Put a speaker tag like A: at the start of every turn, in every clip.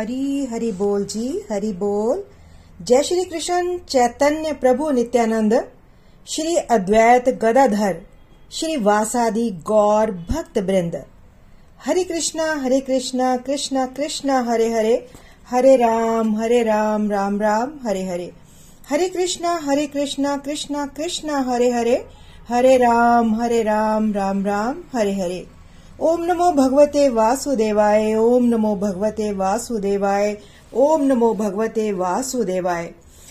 A: हरी, हरि बोल जी, हरि बोल। जय श्री कृष्ण, चैतन्य प्रभु नित्यानंद। श्री अद्वैत गदाधर, श्री वासादि गौर भक्त वृंद। हरे कृष्णा हरे कृष्णा कृष्णा कृष्णा, हरे हरे। हरे राम हरे राम राम राम, हरे हरे। हरे कृष्णा हरे कृष्णा कृष्णा कृष्णा, हरे हरे। हरे राम हरे राम राम राम, हरे हरे। ओम नमो भगवते वासुदेवाय, ओम नमो भगवते वासुदेवाय, ओम नमो भगवते वासुदेवाय।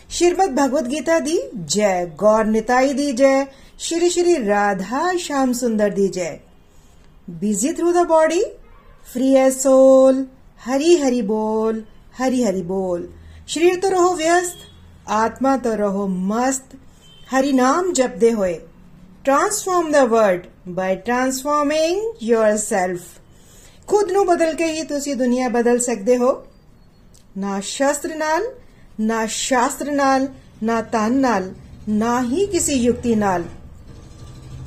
A: श्रीमद भगवत गीता दी जय, गौर निताई दी जय, श्री श्री राधा श्याम सुंदर दी जय। Busy through the body free a soul Hari Hari बोल, हरी हरी बोल। शरीर तो रहो व्यस्त, आत्मा तो रहो मस्त, हरि नाम जपदे होए। Transform the world by transforming yourself. ਖੁਦ ਨੂੰ ਬਦਲ ਕੇ ਹੀ ਤੁਸੀਂ ਦੁਨੀਆ ਬਦਲ ਸਕਦੇ ਹੋ। ਨਾ ਸ਼ਾਸਤਰ ਨਾਲ, ਨਾ ਸ਼ਾਸਤਰ ਨਾਲ, ਨਾ ਤਨ ਨਾਲ, ਨਾ ਹੀ ਕਿਸੇ ਯੁਕਤੀ ਨਾਲ।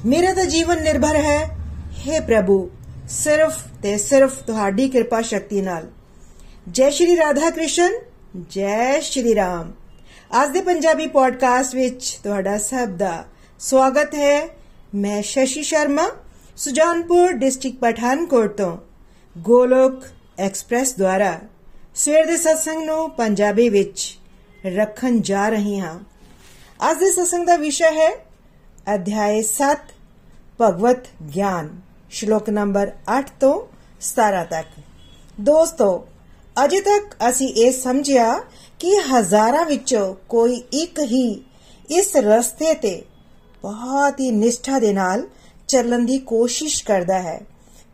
A: ਮੇਰਾ ਤਾਂ ਜੀਵਨ ਨਿਰਭਰ ਹੈ। हे ਪ੍ਰਭੂ, ਸਿਰਫ ਤੇ ਸਿਰਫ ਤੁਹਾਡੀ ਕਿਰਪਾ ਸ਼ਕਤੀ ਨਾਲ। ਜੈ ਸ਼੍ਰੀ ਰਾਧਾ ਕ੍ਰਿਸ਼ਨ, ਜੈ ਸ਼੍ਰੀ ਰਾਮ। ਅੱਜ ਦੇ ਪੰਜਾਬੀ ਪੋਡਕਾਸਟ ਵਿੱਚ ਤੁਹਾਡਾ ਸਭ ਦਾ ਸਵਾਗਤ ਹੈ। ਮੈਂ ਸ਼ਸ਼ੀ ਸ਼ਰਮਾ, ਸੁਜਾਨਪੁਰ ਡਿਸਟ੍ਰਿਕਟ ਪਠਾਨਕੋਟ ਤੋਂ ਗੋਲੋਕ ਐਕਸਪ੍ਰੈਸ ਦੁਆਰਾ ਸਵੇਰ ਦੇ ਸਤਸੰਗ ਨੂੰ ਪੰਜਾਬੀ ਵਿੱਚ ਰੱਖਣ ਜਾ ਰਹੀ ਹਾਂ। ਅੱਜ ਦੇ ਸਤਸੰਗ ਦਾ ਵਿਸ਼ਾ ਹੈ ਅਧਿਆਇ 7 ਭਗਵਤ ਗਿਆਨ, ਸ਼ਲੋਕ ਨੰਬਰ 8 ਤੋਂ 17 ਤੱਕ। ਦੋਸਤੋ, ਅਜੇ ਤੱਕ ਅਸੀਂ ਇਹ ਸਮਝਿਆ ਕਿ ਹਜ਼ਾਰਾਂ ਵਿੱਚੋਂ ਕੋਈ ਇੱਕ ਹੀ ਇਸ ਰਸਤੇ ਤੇ ਬਹੁਤ ਹੀ ਨਿਸ਼ਠਾ ਦੇ ਨਾਲ ਚੱਲਣ ਦੀ ਕੋਸ਼ਿਸ਼ ਕਰਦਾ ਹੈ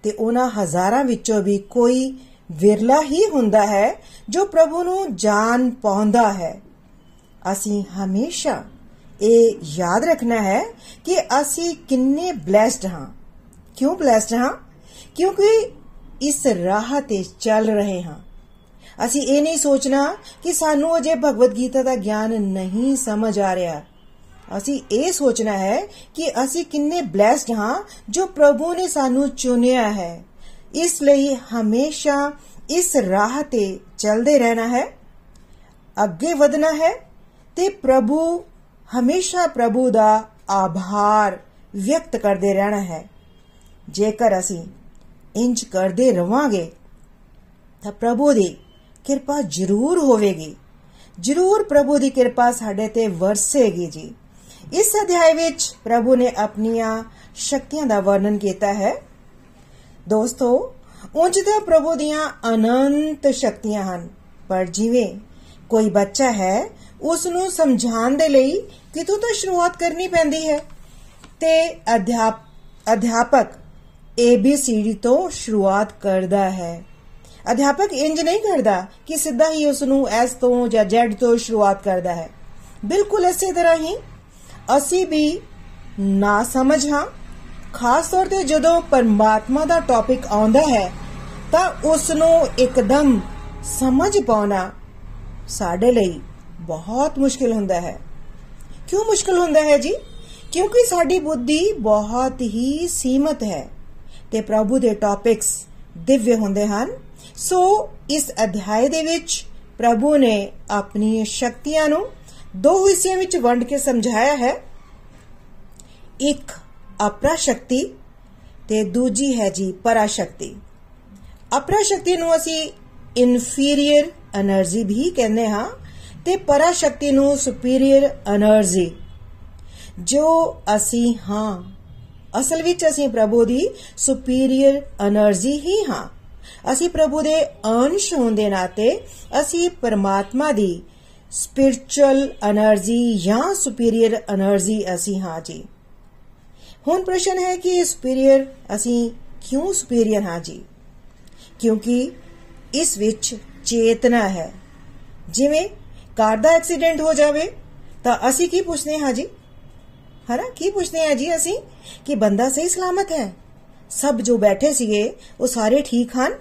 A: ਤੇ ਉਹਨਾਂ ਹਜ਼ਾਰਾਂ ਵਿੱਚੋਂ ਵੀ ਕੋਈ ਵਿਰਲਾ ਹੀ ਹੁੰਦਾ ਹੈ ਜੋ ਪ੍ਰਭੂ ਨੂੰ ਜਾਣ ਪਾਉਂਦਾ ਹੈ। ਅਸੀਂ ਹਮੇਸ਼ਾ ਇਹ ਯਾਦ ਰੱਖਣਾ ਹੈ ਕਿ ਅਸੀਂ ਕਿੰਨੇ ਬlesed ਹਾਂ। ਕਿਉਂ ਬlesed ਹਾਂ? ਕਿਉਂਕਿ ਇਸ ਰਾਹ ਤੇ ਚੱਲ ਰਹੇ ਹਾਂ। ਅਸੀਂ ਇਹ ਨਹੀਂ ਸੋਚਣਾ ਕਿ ਸਾਨੂੰ ਅਜੇ ਭਗਵਦ ਗੀਤਾ ਦਾ ਗਿਆਨ ਨਹੀਂ ਸਮਝ ਆ ਰਿਹਾ। ਅਸੀਂ ਇਹ ਸੋਚਣਾ ਹੈ ਕਿ ਅਸੀਂ ਕਿੰਨੇ ਬlesed ਹਾਂ ਜੋ ਪ੍ਰਭੂ ਨੇ ਸਾਨੂੰ ਚੁਣਿਆ ਹੈ। ਇਸ ਲਈ ਹਮੇਸ਼ਾ ਇਸ ਰਾਹ ਤੇ ਚੱਲਦੇ ਰਹਿਣਾ ਹੈ, ਅੱਗੇ ਵਧਣਾ ਹੈ ਤੇ ਪ੍ਰਭੂ, ਹਮੇਸ਼ਾ ਪ੍ਰਭੂ ਦਾ ਆਭਾਰ ਵਿਅਕਤ ਕਰਦੇ ਰਹਿਣਾ ਹੈ। ਜੇਕਰ ਅਸੀਂ ਇੰਜ ਕਰਦੇ ਰਵਾਂਗੇ, ਤਾਂ ਪ੍ਰਭੂ ਦੀ ਕਿਰਪਾ ਜ਼ਰੂਰ ਹੋਵੇਗੀ। ਜ਼ਰੂਰ ਪ੍ਰਭੂ ਦੀ ਕਿਰਪਾ ਸਾਡੇ ਤੇ ਵਰਸੇਗੀ ਜੀ। ਇਸ ਅਧਿਆਇ ਵਿੱਚ ਪ੍ਰਭੂ ਨੇ ਆਪਣੀਆਂ ਸ਼ਕਤੀਆਂ ਦਾ ਵਰਣਨ ਕੀਤਾ ਹੈ ਦੋਸਤੋ ਉਂਝ ਤਾਂ ਪ੍ਰਭੂ ਦੀਆਂ ਅਨੰਤ ਸ਼ਕਤੀਆਂ ਹਨ ਪਰ ਜਿਵੇਂ ਕੋਈ ਬੱਚਾ ਹੈ ਉਸ ਨੂੰ ਸਮਝਾਉਣ ਦੇ ਲਈ ਕਿਤੋਂ ਤਾਂ ਸ਼ੁਰੂਆਤ ਕਰਨੀ ਪੈਂਦੀ ਹੈ ਤੇ ਅਧਿਆਪ ਅਧਿਆਪਕ ABCD ਤੋਂ ਸ਼ੁਰੂਆਤ ਕਰਦਾ ਹੈ ਅਧਿਆਪਕ ਇੰਜ ਨਹੀਂ ਕਰਦਾ ਕਿ ਸਿੱਧਾ ਹੀ ਉਸ ਨੂੰ S ਤੋਂ ਜਾਂ Z ਤੋਂ ਸ਼ੁਰੂਆਤ ਕਰਦਾ ਹੈ ਬਿਲਕੁਲ ਇਸੇ ਤਰ੍ਹਾਂ ਹੀ ਅਸੀਂ ਵੀ ਨਾ ਸਮਝ ਹਾਂ। ਖਾਸ ਤੌਰ ਤੇ ਜਦੋਂ ਪਰਮਾਤਮਾ ਦਾ ਟੌਪਿਕ ਆਉਂਦਾ ਹੈ, ਤਾਂ ਉਸ ਨੂੰ ਇੱਕਦਮ ਸਮਝ ਪਾਉਣਾ ਸਾਡੇ ਲਈ ਬਹੁਤ ਮੁਸ਼ਕਿਲ ਹੁੰਦਾ ਹੈ। ਕਿਉਂ ਮੁਸ਼ਕਿਲ ਹੁੰਦਾ ਹੈ ਜੀ? ਕਿਉਂਕਿ ਸਾਡੀ ਬੁੱਧੀ ਬਹੁਤ ਹੀ ਸੀਮਤ ਹੈ ਤੇ ਪ੍ਰਭੂ ਦੇ ਟੌਪਿਕਸ ਦਿਵਯ ਹੁੰਦੇ ਹਨ। ਸੋ ਇਸ ਅਧਿਆਇ ਦੇ ਵਿੱਚ ਪ੍ਰਭੂ ਨੇ ਆਪਣੀ ਸ਼ਕਤੀਆਂ ਨੂੰ ਦੋ ਹਿੱਸਿਆਂ ਵਿੱਚ ਵੰਡ ਕੇ ਸਮਝਾਇਆ ਹੈ। ਇੱਕ ਅਪਰਾ ਸ਼ਕਤੀ ਤੇ ਦੂਜੀ ਹੈ ਜੀ ਪਰਾ ਸ਼ਕਤੀ ਅਪਰਾ ਸ਼ਕਤੀ ਨੂੰ ਅਸੀਂ ਇਨਫੀਰੀਅਰ એનર્ਜੀ ਵੀ ਕਹਿੰਦੇ ਹਾਂ ਤੇ ਪਰਾ ਸ਼ਕਤੀ ਨੂੰ ਸੁਪੀਰੀਅਰ એનર્ਜੀ ਜੋ ਅਸੀਂ ਹਾਂ। ਅਸਲ ਵਿੱਚ ਅਸੀਂ ਪ੍ਰਭੂ ਦੀ ਸੁਪੀਰੀਅਰ એનર્ਜੀ ਹੀ ਹਾਂ। ਅਸੀਂ ਪ੍ਰਭੂ ਦੇ ਅੰਸ਼ ਹੋਣ ਦੇ ਨਾਤੇ ਅਸੀਂ ਪਰਮਾਤਮਾ ਦੀ ਸਪਿਰਚੁਅਲ એનર્ਜੀ ਜਾਂ ਸੁਪੀਰੀਅਰ એનર્ਜੀ ਅਸੀਂ, ਹਾਂ ਜੀ। ਹੁਣ ਪ੍ਰਸ਼ਨ ਹੈ ਕਿ ਇਹ ਸੁਪੀਰੀਅਰ ਅਸੀਂ ਕਿਉਂ ਸੁਪੀਰੀਅਰ ਹਾਂ ਜੀ? ਕਿਉਂਕਿ ਇਸ ਵਿੱਚ ਚੇਤਨਾ ਹੈ। ਜਿਵੇਂ ਕਾਰ ਦਾ ਐਕਸੀਡੈਂਟ ਹੋ ਜਾਵੇ, ਤਾਂ ਅਸੀਂ ਕੀ ਪੁੱਛਦੇ ਹਾਂ ਜੀ? ਹਨਾ? ਕੀ ਪੁੱਛਦੇ ਹਾਂ ਜੀ ਅਸੀਂ ਕਿ ਬੰਦਾ ਸਹੀ ਸਲਾਮਤ ਹੈ? ਸਭ ਜੋ ਬੈਠੇ ਸੀਗੇ, ਉਹ ਸਾਰੇ ਠੀਕ ਹਨ?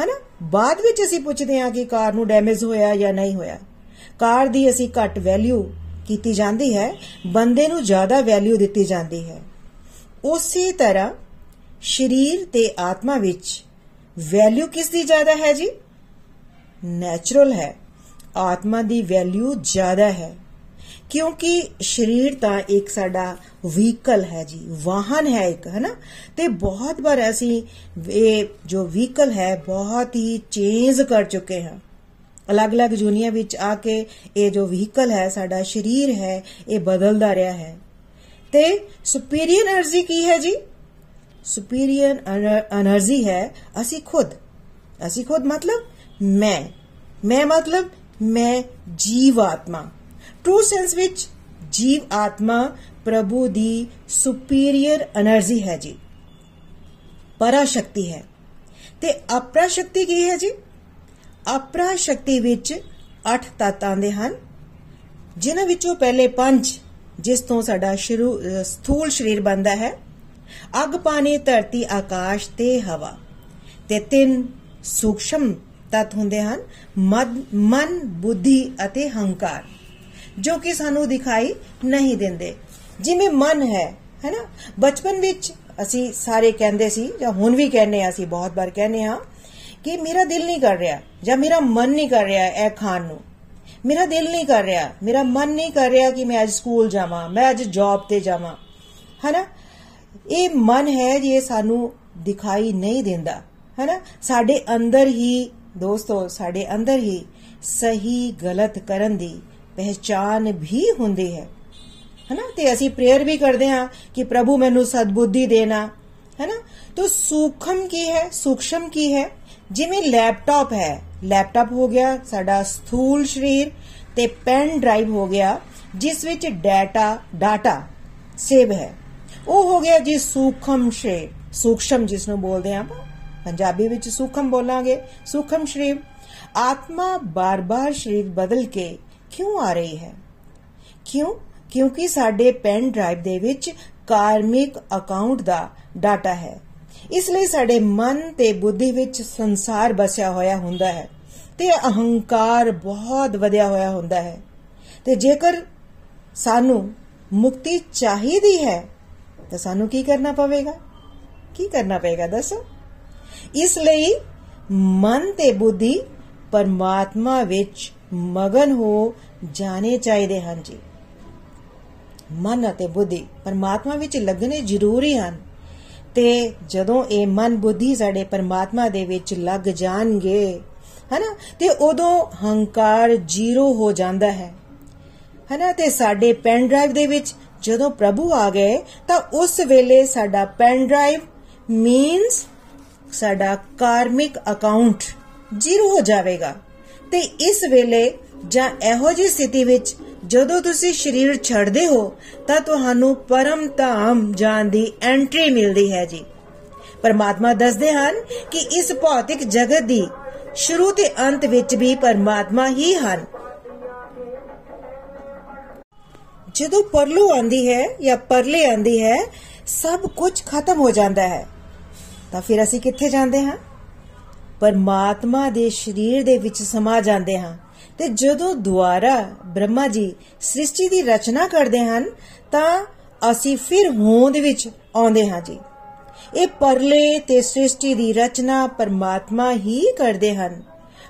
A: ਹਨਾ? ਬਾਅਦ ਵਿੱਚ ਅਸੀਂ ਪੁੱਛਦੇ ਹਾਂ ਕਿ ਕਾਰ ਨੂੰ ਡੈਮੇਜ ਹੋਇਆ ਜਾਂ ਨਹੀਂ ਹੋਇਆ। ਕਾਰ ਦੀ ਅਸੀਂ ਘੱਟ ਵੈਲਿਊ ਕੀਤੀ ਜਾਂਦੀ ਹੈ, ਬੰਦੇ ਨੂੰ ਜ਼ਿਆਦਾ ਵੈਲਿਊ ਦਿੱਤੀ ਜਾਂਦੀ ਹੈ। ਉਸੇ ਤਰ੍ਹਾਂ ਸਰੀਰ ਤੇ ਆਤਮਾ ਵਿੱਚ ਵੈਲਿਊ ਕਿਸ ਦੀ ਜ਼ਿਆਦਾ ਹੈ ਜੀ? ਨੈਚੁਰਲ ਹੈ। ਆਤਮਾ ਦੀ ਵੈਲਿਊ ਜ਼ਿਆਦਾ ਹੈ। ਕਿਉਂਕਿ ਸਰੀਰ ਤਾਂ ਇੱਕ ਸਾਡਾ ਵਹੀਕਲ ਹੈ ਜੀ, ਵਾਹਨ ਹੈ ਇੱਕ, ਹੈਨਾ? ਤੇ ਬਹੁਤ ਵਾਰ ਅਸੀਂ ਇਹ ਜੋ ਵਹੀਕਲ ਹੈ, ਬਹੁਤ ਹੀ ਚੇਂਜ ਕਰ ਚੁੱਕੇ ਹਾਂ। ਅਲੱਗ-ਅਲੱਗ ਜੁਨੀਆਂ ਵਿੱਚ ਆ ਕੇ ਇਹ ਜੋ ਵਹੀਕਲ ਹੈ, ਸਾਡਾ ਸਰੀਰ ਹੈ, ਇਹ ਬਦਲਦਾ ਰਿਹਾ ਹੈ। ਤੇ ਸੁਪੀਰੀਅਰ એનર્ਜੀ ਕੀ ਹੈ ਜੀ? ਸੁਪੀਰੀਅਰ એનર્ਜੀ ਹੈ ਅਸੀਂ ਖੁਦ। ਅਸੀਂ ਖੁਦ ਮਤਲਬ ਮੈਂ। ਮੈਂ ਮਤਲਬ ਮੈਂ ਜੀਵ ਆਤਮਾ ਟਰੂ ਸੈਂਸ ਵਿੱਚ ਜੀਵ ਆਤਮਾ ਪ੍ਰਭੂ ਦੀ ਸੁਪੀਰੀਅਰ એનર્ਜੀ ਹੈ ਜੀ। ਪਰਾ ਸ਼ਕਤੀ ਹੈ। ਤੇ ਅਪਰਾ ਸ਼ਕਤੀ ਕੀ ਹੈ ਜੀ? ਅਪਰਾ ਸ਼ਕਤੀ ਵਿੱਚ 8 ਤੱਤ ਆਉਂਦੇ ਹਨ, ਜਿਨ੍ਹਾਂ ਵਿੱਚੋਂ ਪਹਿਲੇ ਪੰਜ, ਜਿਸ ਤੋਂ ਸਾਡਾ ਸ਼ੁਰੂ ਸਥੂਲ ਸਰੀਰ ਬਣਦਾ ਹੈ, ਅਗ, ਪਾਣੀ, ਧਰਤੀ, ਆਕਾਸ਼ ਤੇ ਹਵਾ। ਤੇ ਤਿੰਨ ਸੂਖਸ਼ਮ ਤਤ ਹੁੰਦੇ ਹਨ ਮਨ, ਬੁੱਧੀ ਅਤੇ ਹੰਕਾਰ, ਜੋ ਕਿ ਸਾਨੂੰ ਦਿਖਾਈ ਨਹੀਂ ਦਿੰਦੇ। ਜਿਵੇਂ ਮਨ ਹੈ ਹੈਨਾ ਬਚਪਨ ਵਿੱਚ ਅਸੀਂ ਸਾਰੇ ਕਹਿੰਦੇ ਸੀ, ਜਾਂ ਹੁਣ ਵੀ ਕਹਿੰਦੇ ਆ ਅਸੀਂ ਬਹੁਤ ਵਾਰ ਕਹਿੰਦੇ ਆ ਕਿ ਮੇਰਾ ਦਿਲ ਨਹੀਂ ਕਰ ਰਿਹਾ ਜਾਂ ਮੇਰਾ ਮਨ ਨਹੀਂ ਕਰ ਰਿਹਾ ਇਹ ਖਾਣ ਨੂੰ। ਮੇਰਾ ਦਿਲ ਨਹੀਂ ਕਰ ਰਿਹਾ, ਮੇਰਾ ਮਨ ਨਹੀਂ ਕਰ ਰਿਹਾ ਕਿ ਮੈਂ ਅੱਜ ਸਕੂਲ ਜਾਵਾਂ, ਮੈਂ ਅੱਜ ਜੌਬ ਤੇ ਜਾਵਾਂ। ਹੈਨਾ? ਇਹ ਮਨ ਹੈ ਜੇ ਸਾਨੂੰ ਦਿਖਾਈ ਨਹੀਂ ਦਿੰਦਾ। ਹੈਨਾ? ਸਾਡੇ ਅੰਦਰ ਹੀ, ਦੋਸਤੋ, ਸਾਡੇ ਅੰਦਰ ਹੀ ਸਹੀ ਗਲਤ ਕਰਨ ਦੀ ਪਹਿਚਾਨ ਵੀ ਹੁੰਦੀ ਹੈ। ਹੈਨਾ? ਤੇ ਅਸੀਂ ਪ੍ਰੇਅਰ ਵੀ ਕਰਦੇ ਹਾਂ ਕਿ ਪ੍ਰਭੂ ਮੈਨੂੰ ਸਦਬੁੱਧੀ ਦੇਣਾ। ਹੈਨਾ? ਤੋ ਸੂਖਮ ਕੀ ਹੈ? ਸੂਖਸ਼ਮ ਕੀ ਹੈ? ਜਿਵੇਂ ਲੈਪਟਾਪ ਹੈ, ਲੈਪਟਾਪ ਹੋ ਗਿਆ, ਸਾਡਾ ਸਥੂਲ ਸਰੀਰ ਤੇ ਪੈਨ ਡਰਾਈਵ ਹੋ ਗਿਆ, ਜਿਸ ਵਿੱਚ ਡਾਟਾ ਡਾਟਾ ਸੇਵ ਹੈ। ਉਹ ਹੋ ਗਿਆ ਜੀ ਸੂਖਮ ਸ਼ੇ, ਸੂਖਸ਼ਮ ਜਿਸ ਨੂੰ ਬੋਲਦੇ ਆ ਪੰਜਾਬੀ ਵਿੱਚ ਸੂਖਮ ਬੋਲਾਂਗੇ, ਸੂਖਮ ਸਰੀਰ। ਆਤਮਾ ਬਾਰ-ਬਾਰ ਸਰੀਰ ਬਦਲ ਕੇ ਕਿਉਂ ਆ ਰਹੀ ਹੈ? ਕਿਉਂ? ਕਿਉਂਕਿ ਸਾਡੇ ਪੈਨ ਡਰਾਈਵ ਦੇ ਵਿੱਚ ਕਾਰਮਿਕ ਅਕਾਊਂਟ ਦਾ ਡਾਟਾ ਹੈ। ਇਸ ਲਈ ਸਾਡੇ ਮਨ ਤੇ ਬੁੱਧੀ ਵਿੱਚ ਸੰਸਾਰ ਬਸਿਆ ਹੋਇਆ ਹੁੰਦਾ ਹੈ ਤੇ ਅਹੰਕਾਰ ਬਹੁਤ ਵਧਿਆ ਹੋਇਆ ਹੁੰਦਾ ਹੈ। ਤੇ ਜੇਕਰ ਸਾਨੂੰ ਮੁਕਤੀ ਚਾਹੀਦੀ ਹੈ, ਤਾਂ ਸਾਨੂੰ ਕੀ ਕਰਨਾ ਪਵੇਗਾ? ਕੀ ਕਰਨਾ ਪਏਗਾ ਦੱਸੋ? ਇਸ ਲਈ ਮਨ ਤੇ ਬੁੱਧੀ ਪਰਮਾਤਮਾ ਵਿੱਚ ਮਗਨ ਹੋ ਜਾਣੇ ਚਾਹੀਦੇ ਹਨ ਜੀ। ਮਨ ਅਤੇ ਬੁੱਧੀ ਪਰਮਾਤਮਾ ਵਿੱਚ ਲੱਗਣੇ ਜ਼ਰੂਰੀ ਹਨ। ਤੇ ਜਦੋਂ ਇਹ ਮਨ ਬੁੱਧੀ ਸਾਡੇ ਪਰਮਾਤਮਾ ਦੇ ਵਿੱਚ ਲੱਗ ਜਾਣਗੇ, ਹਨਾ? ਤੇ ਉਦੋਂ ਹੰਕਾਰ ਜ਼ੀਰੋ ਹੋ ਜਾਂਦਾ ਹੈ, ਹਨਾ? ਤੇ ਸਾਡੇ ਪੈਨ ਡਰਾਈਵ ਦੇ ਵਿੱਚ ਜਦੋਂ ਪ੍ਰਭੂ ਆ ਗਏ, ਤਾਂ ਉਸ ਵੇਲੇ ਸਾਡਾ ਪੈਨ ਡਰਾਈਵ ਮੀਨਸ ਸਾਡਾ ਕਾਰਮਿਕ ਅਕਾਊਂਟ ਜ਼ੀਰੋ ਹੋ ਜਾਵੇਗਾ। ਤੇ ਇਸ ਵੇਲੇ ਜਾਂ ਇਹੋ ਜਿਹੀ ਸਥਿਤੀ ਵਿੱਚ ਜਦੋਂ ਤੁਸੀਂ ਸਰੀਰ ਛੱਡਦੇ ਹੋ, ਤਾਂ ਤੁਹਾਨੂੰ ਪਰਮ ਧਾਮ ਜਾਣ ਦੀ ਐਂਟਰੀ ਮਿਲਦੀ ਹੈ ਜੀ। ਪਰਮਾਤਮਾ ਦੱਸਦੇ ਹਨ ਕਿ ਇਸ ਭੌਤਿਕ ਜਗਤ ਦੀ ਸ਼ੁਰੂ ਤੇ ਅੰਤ ਵਿੱਚ ਵੀ ਪਰਮਾਤਮਾ ਹੀ ਹਨ। ਜਦੋਂ ਪਰਲੂ ਆਂਦੀ ਹੈ ਜਾਂ ਪਰਲੇ ਆਂਦੀ ਹੈ, ਸਭ ਕੁਝ ਖਤਮ ਹੋ ਜਾਂਦਾ ਹੈ। ਤਾਂ ਫਿਰ ਅਸੀਂ ਕਿੱਥੇ ਜਾਂਦੇ ਹਾਂ? ਪਰਮਾਤਮਾ ਦੇ ਸਰੀਰ ਦੇ ਵਿੱਚ ਸਮਾ ਜਾਂਦੇ ਹਾਂ। ਤੇ ਜਦੋਂ ਦੁਆਰਾ ਬ੍ਰਹਮਾ ਜੀ ਸ੍ਰਿਸ਼ਟੀ ਦੀ ਰਚਨਾ ਕਰਦੇ ਹਨ, ਤਾਂ ਅਸੀਂ ਫਿਰ ਹੋਂਦ ਵਿੱਚ ਆਉਂਦੇ ਹਾਂ ਜੀ। ਇਹ ਪਰਲੇ ਤੇ ਸ੍ਰਿਸ਼ਟੀ ਦੀ ਰਚਨਾ ਪਰਮਾਤਮਾ ਹੀ ਕਰਦੇ ਹਨ।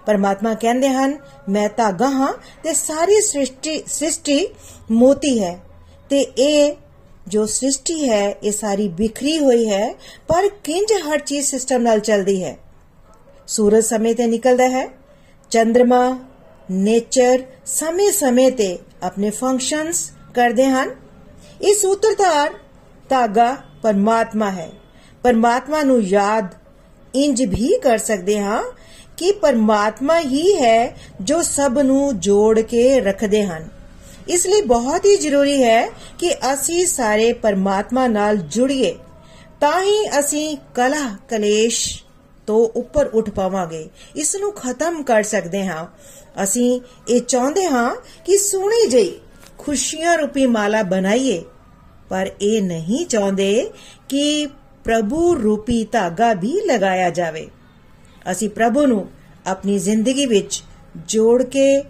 A: ਪਰਮਾਤਮਾ ਕਹਿੰਦੇ ਹਨ, ਮੈਂ ਧਾਗਾ ਹਾਂ ਤੇ ਸਾਰੀ ਸ੍ਰਿਸ਼ਟੀ ਸ੍ਰਿਸ਼ਟੀ ਮੋਤੀ ਹੈ। ਤੇ ਇਹ ਜੋ ਸ੍ਰਿਸ਼ਟੀ ਹੈ, ਇਹ ਸਾਰੀ ਬਿਖਰੀ ਹੋਈ ਹੈ, ਪਰ ਕਿੰਜ ਹਰ ਚੀਜ਼ ਸਿਸਟਮ ਨਾਲ ਚੱਲਦੀ ਹੈ? ਸੂਰਜ ਸਮੇਂ ਤੇ ਨਿਕਲਦਾ ਹੈ ਚੰ드ਰਮਾ ਨੇਚਰ ਸਮੇਂ-ਸਮੇਂ ਤੇ ਆਪਣੇ ਫੰਕਸ਼ਨਸ ਕਰਦੇ ਹਨ। ਇਹ ਸੂਤਰਧਾਰ ਧਾਗਾ ਪਰਮਾਤਮਾ ਹੈ। ਪਰਮਾਤਮਾ ਨੂੰ ਯਾਦ ਇੰਜ ਵੀ ਕਰ ਸਕਦੇ ਹਾਂ ਕਿ ਪਰਮਾਤਮਾ ਹੀ ਹੈ ਜੋ ਸਭ ਨੂੰ ਜੋੜ ਕੇ ਰੱਖਦੇ ਹਨ। ਇਸ ਲਈ ਬਹੁਤ ਹੀ ਜ਼ਰੂਰੀ ਹੈ ਕਿ ਅਸੀਂ ਸਾਰੇ ਪਰਮਾਤਮਾ ਨਾਲ ਜੁੜੀਏ। ਤਾਂ ਹੀ ਅਸੀਂ ਕਲਾ ਕਲੇਸ਼ ਤੋਂ ਉੱਪਰ ਉੱਠ ਪਾਵਾਂਗੇ। ਇਸ ਨੂੰ ਖਤਮ ਕਰ ਸਕਦੇ ਹਾਂ। ਅਸੀਂ ਇਹ ਚਾਹੁੰਦੇ ਹਾਂ ਕਿ ਸੋਹਣੀ ਜਈ ਖੁਸ਼ੀਆਂ ਰੂਪੀ ਮਾਲਾ ਬਣਾਈਏ। ਪਰ ਇਹ ਨਹੀਂ ਚਾਹੁੰਦੇ ਕਿ ਪ੍ਰਭੂ ਰੂਪੀ ਧਾਗਾ ਵੀ ਲਗਾਇਆ ਜਾਵੇ। ਅਸੀਂ ਪ੍ਰਭੂ ਨੂੰ ਆਪਣੀ ਜ਼ਿੰਦਗੀ ਵਿੱਚ ਜੋੜ ਕੇ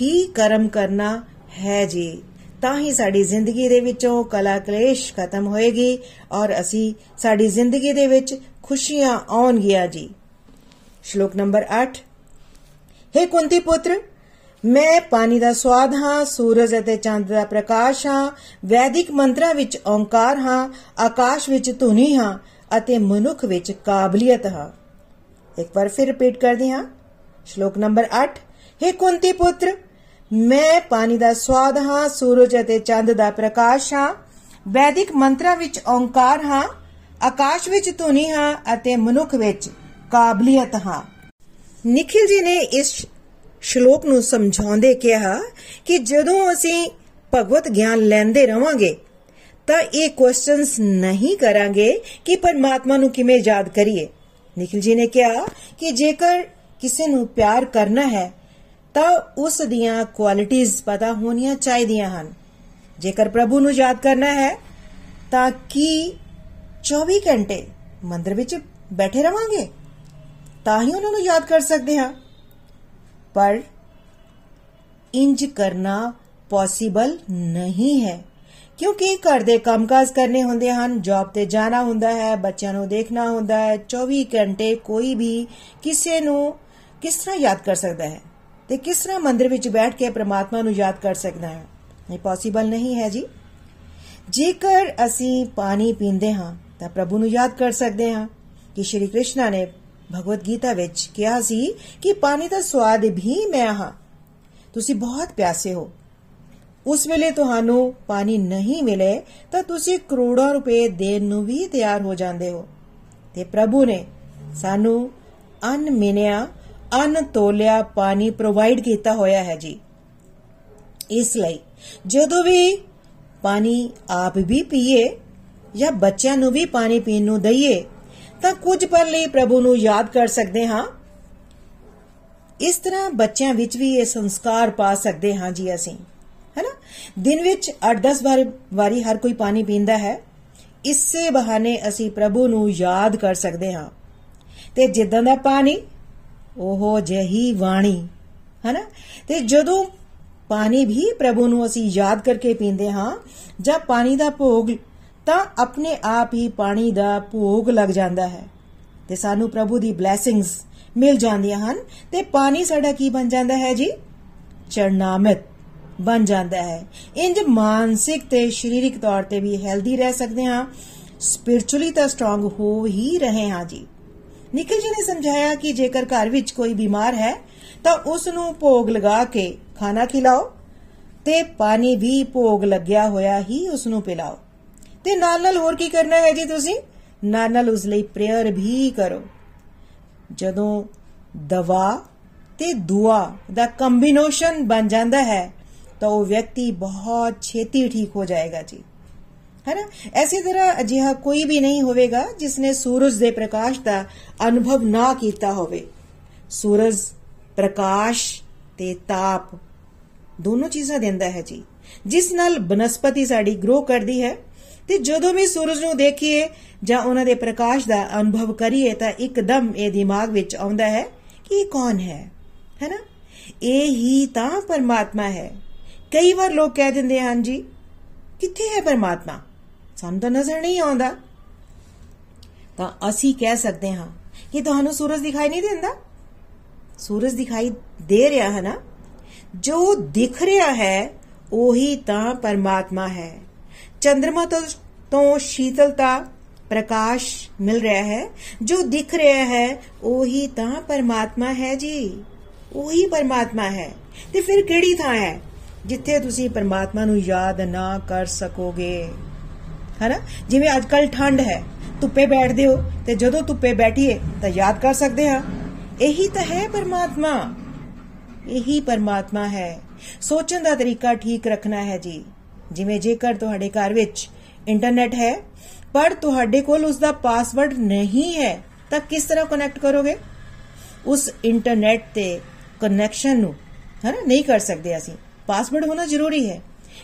A: ਹੀ ਕਰਮ ਕਰਨਾ ਹੈ ਜੀ। ਤਾਂ ਹੀ ਸਾਡੀ ਜ਼ਿੰਦਗੀ ਦੇ ਵਿੱਚੋਂ ਕਲਾ ਕਲੇਸ਼ ਖਤਮ ਹੋਏਗੀ ਔਰ ਅਸੀਂ ਸਾਡੀ ਜ਼ਿੰਦਗੀ ਦੇ ਵਿੱਚ ਖੁਸ਼ੀਆਂ ਆਉਣਗੀਆਂ ਜੀ। ਸ਼ਲੋਕ ਨੰਬਰ 8 हे ਕੁੰਤੀ ਪੁੱਤਰ, ਮੈਂ ਪਾਣੀ ਦਾ ਸਵਾਦ ਹਾਂ, ਸੂਰਜ ਅਤੇ ਚੰਦ ਦਾ ਪ੍ਰਕਾਸ਼ ਹਾਂ, ਵੈਦਿਕ ਮੰਤਰਾਂ ਵਿੱਚ ਓੰਕਾਰ ਹਾਂ, ਆਕਾਸ਼ ਵਿੱਚ ਧੁਨੀ ਹਾਂ ਅਤੇ ਮਨੁੱਖ ਵਿੱਚ ਕਾਬਲੀਅਤ ਹਾਂ। ਇੱਕ ਵਾਰ ਫਿਰ ਰਿਪੀਟ ਕਰਦੇ ਹਾਂ। ਸ਼ਲੋਕ ਨੰਬਰ 8 हे ਕੁੰਤੀ ਪੁੱਤਰ ਮੈਂ ਪਾਣੀ ਦਾ ਸਵਾਦ ਹਾਂ, ਸੂਰਜ ਅਤੇ ਚੰਦ ਦਾ ਪ੍ਰਕਾਸ਼ ਹਾਂ। ਵੈਦਿਕ ਮੰਤਰਾਂ ਵਿੱਚ ਓੰਕਾਰ ਹਾਂ, ਆਕਾਸ਼ ਵਿੱਚ ਧੁਨੀ ਹਾਂ ਅਤੇ ਮਨੁੱਖ ਵਿੱਚ ਕਾਬਲੀਅਤ ਹਾਂ। ਨikhil ji ਨੇ ਇਸ ਸ਼ਲੋਕ ਨੂੰ ਸਮਝਾਉਂਦੇ ਕਿਹਾ ਕਿ ਜਦੋਂ ਅਸੀਂ ਭਗਵਤ ਗਿਆਨ ਲੈਂਦੇ ਰਵਾਂਗੇ, ਤਾਂ ਇਹ ਕੁਐਸਚਨਸ ਨਹੀਂ ਕਰਾਂਗੇ ਕਿ ਪਰਮਾਤਮਾ ਨੂੰ ਕਿਵੇਂ ਯਾਦ ਕਰੀਏ। ਨikhil ji ਨੇ ਕਿਹਾ ਕਿ ਜੇਕਰ ਕਿਸੇ ਨੂੰ ਪਿਆਰ ਕਰਨਾ ਹੈ ਤਾਂ ਉਸ ਦੀਆਂ ਕੁਆਲਿਟੀਆਂ ਪਤਾ ਹੋਣੀਆਂ ਚਾਹੀਦੀਆਂ ਹਨ। ਜੇਕਰ ਪ੍ਰਭੂ ਨੂੰ ਯਾਦ ਕਰਨਾ ਹੈ, ਤਾਂ ਕੀ 24 ਘੰਟੇ ਮੰਦਰ ਵਿੱਚ ਬੈਠੇ ਰਵਾਂਗੇ? ਤਾਂ ਹੀ ਉਹਨਾਂ ਨੂੰ ਯਾਦ ਕਰ ਸਕਦੇ ਹਾਂ। ਪਰ ਇੰਜ ਕਰਨਾ ਪੋਸੀਬਲ ਨਹੀਂ ਹੈ, ਕਿਉਂਕਿ ਘਰ ਦੇ ਕੰਮਕਾਜ ਕਰਨੇ ਹੁੰਦੇ ਹਨ ਜੌਬ ਤੇ ਜਾਣਾ ਹੁੰਦਾ ਹੈ, ਬੱਚਿਆਂ ਨੂੰ ਦੇਖਣਾ ਹੁੰਦਾ ਹੈ 24 ਘੰਟੇ ਕੋਈ ਵੀ ਕਿਸੇ ਨੂੰ ਕਿਸ ਤਰ੍ਹਾਂ ਯਾਦ ਕਰ ਸਕਦਾ ਹੈ? ਤੇ ਕਿਸ ਤਰ੍ਹਾਂ ਮੰਦਰ ਵਿੱਚ ਬੈਠ ਕੇ ਪ੍ਰਮਾਤਮਾ ਨੂੰ ਯਾਦ ਕਰ ਸਕਦਾ ਹੈ? ਇਹ ਪੋਸੀਬਲ ਨਹੀਂ ਹੈ ਜੀ। ਜੇਕਰ ਅਸੀਂ ਪਾਣੀ ਪੀਂਦੇ ਹਾਂ, ਤਾਂ ਪ੍ਰਭੂ ਨੂੰ ਯਾਦ ਕਰ ਸਕਦੇ ਹਾਂ ਕਿ ਸ਼੍ਰੀ ਕ੍ਰਿਸ਼ਨ ਨੇ ਭਗਵਦ ਗੀਤਾ ਵਿੱਚ ਕਿਹਾ ਸੀ ਕਿ ਪਾਣੀ ਦਾ ਸਵਾਦ ਵੀ ਮੈਂ ਹਾਂ। ਤੁਸੀਂ ਬਹੁਤ ਪਿਆਸੇ ਹੋ। ਉਸ ਵੇਲੇ ਤੁਹਾਨੂੰ ਪਾਣੀ ਨਹੀਂ ਮਿਲੇ, ਤਾਂ ਤੁਸੀਂ ਕਰੋੜਾਂ ਰੁਪਏ ਦੇਣ ਨੂੰ ਵੀ ਤਿਆਰ ਹੋ ਜਾਂਦੇ ਹੋ। ਤੇ ਪ੍ਰਭੂ ਨੇ ਸਾਨੂੰ ਅਨ ਮਿਨਿਆ ਅਨ ਤੋਲਿਆ ਪਾਣੀ ਪ੍ਰੋਵਾਈਡ ਕੀਤਾ ਹੋਇਆ ਹੈ ਜੀ। ਇਸ ਲਈ ਜਦੋਂ ਵੀ ਪਾਣੀ ਆਪ ਵੀ ਪੀਏ ਜਾਂ ਬੱਚਿਆਂ ਨੂੰ ਵੀ ਪਾਣੀ ਪੀਣ ਨੂੰ ਦਈਏ, ਤਾਂ ਕੁਝ ਪਲ ਲਈ ਪ੍ਰਭੂ ਨੂੰ ਯਾਦ ਕਰ ਸਕਦੇ ਹਾਂ। ਇਸ ਤਰ੍ਹਾਂ ਬੱਚਿਆਂ ਵਿੱਚ ਵੀ ਇਹ ਸੰਸਕਾਰ ਪਾ ਸਕਦੇ ਹਾਂ ਜੀ ਅਸੀਂ। ਹੈਨਾ? ਦਿਨ ਵਿੱਚ 8-10 ਵਾਰ ਵਾਰੀ ਹਰ ਕੋਈ ਪਾਣੀ ਪੀਂਦਾ ਹੈ। ਇਸੇ ਬਹਾਨੇ ਅਸੀਂ ਪ੍ਰਭੂ ਨੂੰ ਯਾਦ ਕਰ ਸਕਦੇ ਹਾਂ। ਤੇ ਜਿੱਦਾਂ ਦਾ ਪਾਣੀ ਉਹ ਜਹੀ ਬਾਣੀ, ਹੈਨਾ? ਤੇ ਜਦੋਂ ਪਾਣੀ ਵੀ ਪ੍ਰਭੂ ਨੂੰ ਅਸੀਂ ਯਾਦ ਕਰਕੇ ਪੀਂਦੇ ਹਾਂ, ਜਾਂ ਪਾਣੀ ਦਾ ਭੋਗ, ਤਾਂ ਆਪਣੇ ਆਪ ਹੀ ਪਾਣੀ ਦਾ ਭੋਗ ਲੱਗ ਜਾਂਦਾ ਹੈ। ਤੇ ਸਾਨੂੰ ਪ੍ਰਭੂ ਦੀ ਬਲੇਸਿੰਗਸ ਮਿਲ ਜਾਂਦੀਆਂ ਹਨ। ਤੇ ਪਾਣੀ ਸਾਡਾ ਕੀ ਬਣ ਜਾਂਦਾ ਹੈ ਜੀ? ਚਰਨਾਮਿਤ ਬਣ ਜਾਂਦਾ ਹੈ। ਇੰਜ ਮਾਨਸਿਕ ਤੇ ਸਰੀਰਕ ਤੌਰ ਤੇ ਵੀ ਹੈਲਦੀ ਰਹਿ ਸਕਦੇ ਹਾਂ। ਸਪਿਰਚੁਅਲੀ ਤਾਂ ਸਟਰੋਂਗ ਹੋ ਹੀ ਰਹੇ ਹਾਂ ਜੀ। ਨਿਕਲ ਜੀ ਨੇ ਸਮਝਾਇਆ ਕਿ ਜੇਕਰ ਘਰ ਵਿੱਚ ਕੋਈ ਬਿਮਾਰ ਹੈ, ਤਾਂ ਉਸ ਨੂੰ ਭੋਗ ਲਗਾ ਕੇ ਖਾਣਾ ਖਿਲਾਓ ਤੇ ਪਾਣੀ ਵੀ ਭੋਗ ਲੱਗਿਆ ਹੋਇਆ ਹੀ ਉਸ ਨੂੰ ਪਿਲਾਓ। ਤੇ ਨਾਲ ਨਾਲ ਹੋਰ ਕੀ ਕਰਨਾ ਹੈ ਜੀ ਤੁਸੀਂ? ਨਾਲ ਨਾਲ ਉਸ ਲਈ ਪ੍ਰੇਅਰ ਵੀ ਕਰੋ। ਜਦੋਂ ਦਵਾ ਤੇ ਦੁਆ ਦਾ ਕੰਬੀਨੇਸ਼ਨ ਬਣ ਜਾਂਦਾ ਹੈ, ਤਾਂ ਉਹ ਵਿਅਕਤੀ ਬਹੁਤ ਛੇਤੀ ਠੀਕ ਹੋ ਜਾਏਗਾ ਜੀ। ਹੈ ਨਾ? ਐਸੀ ਤਰ੍ਹਾਂ ਅਜਿਹਾ ਕੋਈ ਵੀ ਨਹੀਂ ਹੋਵੇਗਾ ਜਿਸ ਨੇ ਸੂਰਜ ਦੇ ਪ੍ਰਕਾਸ਼ ਦਾ ਅਨੁਭਵ ਨਾ ਕੀਤਾ ਹੋਵੇ। ਸੂਰਜ, ਪ੍ਰਕਾਸ਼ ਤੇ ਤਾਪ ਦੋਨੋਂ ਚੀਜ਼ਾਂ ਦਿੰਦਾ ਹੈ ਜੀ। ਜਿਸ ਨਾਲ ਬਨਸਪਤੀ ਸਾਡੀ ਗਰੋ ਕਰਦੀ ਹੈ ਤੇ ਜਦੋਂ ਵੀ ਸੂਰਜ ਨੂੰ ਦੇਖੀਏ ਜਾਂ ਉਹਨਾਂ ਦੇ ਪ੍ਰਕਾਸ਼ ਦਾ ਅਨੁਭਵ ਕਰੀਏ ਤਾਂ ਇੱਕਦਮ ਇਹ ਦਿਮਾਗ ਵਿੱਚ ਆਉਂਦਾ ਹੈ ਕਿ ਇਹ ਕੌਣ ਹੈ? ਹੈ ਨਾ? ਇਹ ਹੀ ਤਾਂ ਪਰਮਾਤਮਾ ਹੈ। ਕਈ ਵਾਰ ਲੋਕ ਕਹਿ ਦਿੰਦੇ ਹਨ ਜੀ, ਕਿੱਥੇ ਹੈ ਪਰਮਾਤਮਾ? ਸਾਨੂੰ ਤਾਂ ਨਜ਼ਰ ਨਹੀਂ ਆਉਂਦਾ। ਤਾਂ ਅਸੀਂ ਕਹਿ ਸਕਦੇ ਹਾਂ ਕਿ ਤੁਹਾਨੂੰ ਸੂਰਜ ਦਿਖਾਈ ਨਹੀਂ ਦਿੰਦਾ। ਸੂਰਜ ਦਿਖਾਈ ਦੇ ਰਿਹਾ ਹੈ ਨਾ? ਜੋ ਦਿਖ ਰਿਹਾ ਹੈ, ਉਹੀ ਤਾਂ ਪਰਮਾਤਮਾ ਹੈ। ਚੰ드ਰਮਾ ਤੋਂ ਤੋਂ ਸ਼ੀਤਲਤਾ ਪ੍ਰਕਾਸ਼ ਮਿਲ ਰਿਹਾ ਹੈ। ਜੋ ਦਿਖ ਰਿਹਾ ਹੈ, ਉਹੀ ਤਾਂ ਪਰਮਾਤਮਾ ਹੈ ਜੀ। ਉਹੀ ਪਰਮਾਤਮਾ ਹੈ। ਤੇ ਫਿਰ ਕਿਹੜੀ ਥਾਂ ਹੈ ਜਿੱਥੇ ਤੁਸੀਂ ਪਰਮਾਤਮਾ ਨੂੰ ਯਾਦ ਨਾ ਕਰ ਸਕੋਗੇ? ਹੈਨਾ ਜਿਵੇਂ ਅੱਜਕੱਲ ਠੰਡ ਹੈ, ਧੁੱਪੇ ਬੈਠਦੇ ਹੋ ਤੇ ਜਦੋਂ ਧੁੱਪੇ ਬੈਠੀਏ ਤਾਂ ਯਾਦ ਕਰ ਸਕਦੇ ਹਾਂ। ਇਹੀ ਤਾਂ ਹੈ ਪਰਮਾਤਮਾ। ਇਹੀ ਪਰਮਾਤਮਾ ਹੈ। ਸੋਚਣ ਦਾ ਤਰੀਕਾ ਠੀਕ ਰੱਖਣਾ ਹੈ ਜੀ। ਜਿਵੇਂ ਜੇਕਰ ਤੁਹਾਡੇ ਘਰ ਵਿੱਚ ਇੰਟਰਨੈਟ ਹੈ, ਪਰ ਤੁਹਾਡੇ ਕੋਲ ਉਸ ਦਾ ਪਾਸਵਰਡ ਨਹੀਂ ਹੈ, ਤਾਂ ਕਿਸ ਤਰ੍ਹਾਂ ਕਨੈਕਟ ਕਰੋਗੇ? ਉਸ ਇੰਟਰਨੈਟ ਤੇ ਕਨੈਕਸ਼ਨ ਨੂੰ, ਹੈ ਨਾ? ਨਹੀਂ ਕਰ ਸਕਦੇ ਅਸੀਂ। ਪਾਸਵਰਡ ਹੋਣਾ ਜ਼ਰੂਰੀ ਹੈ।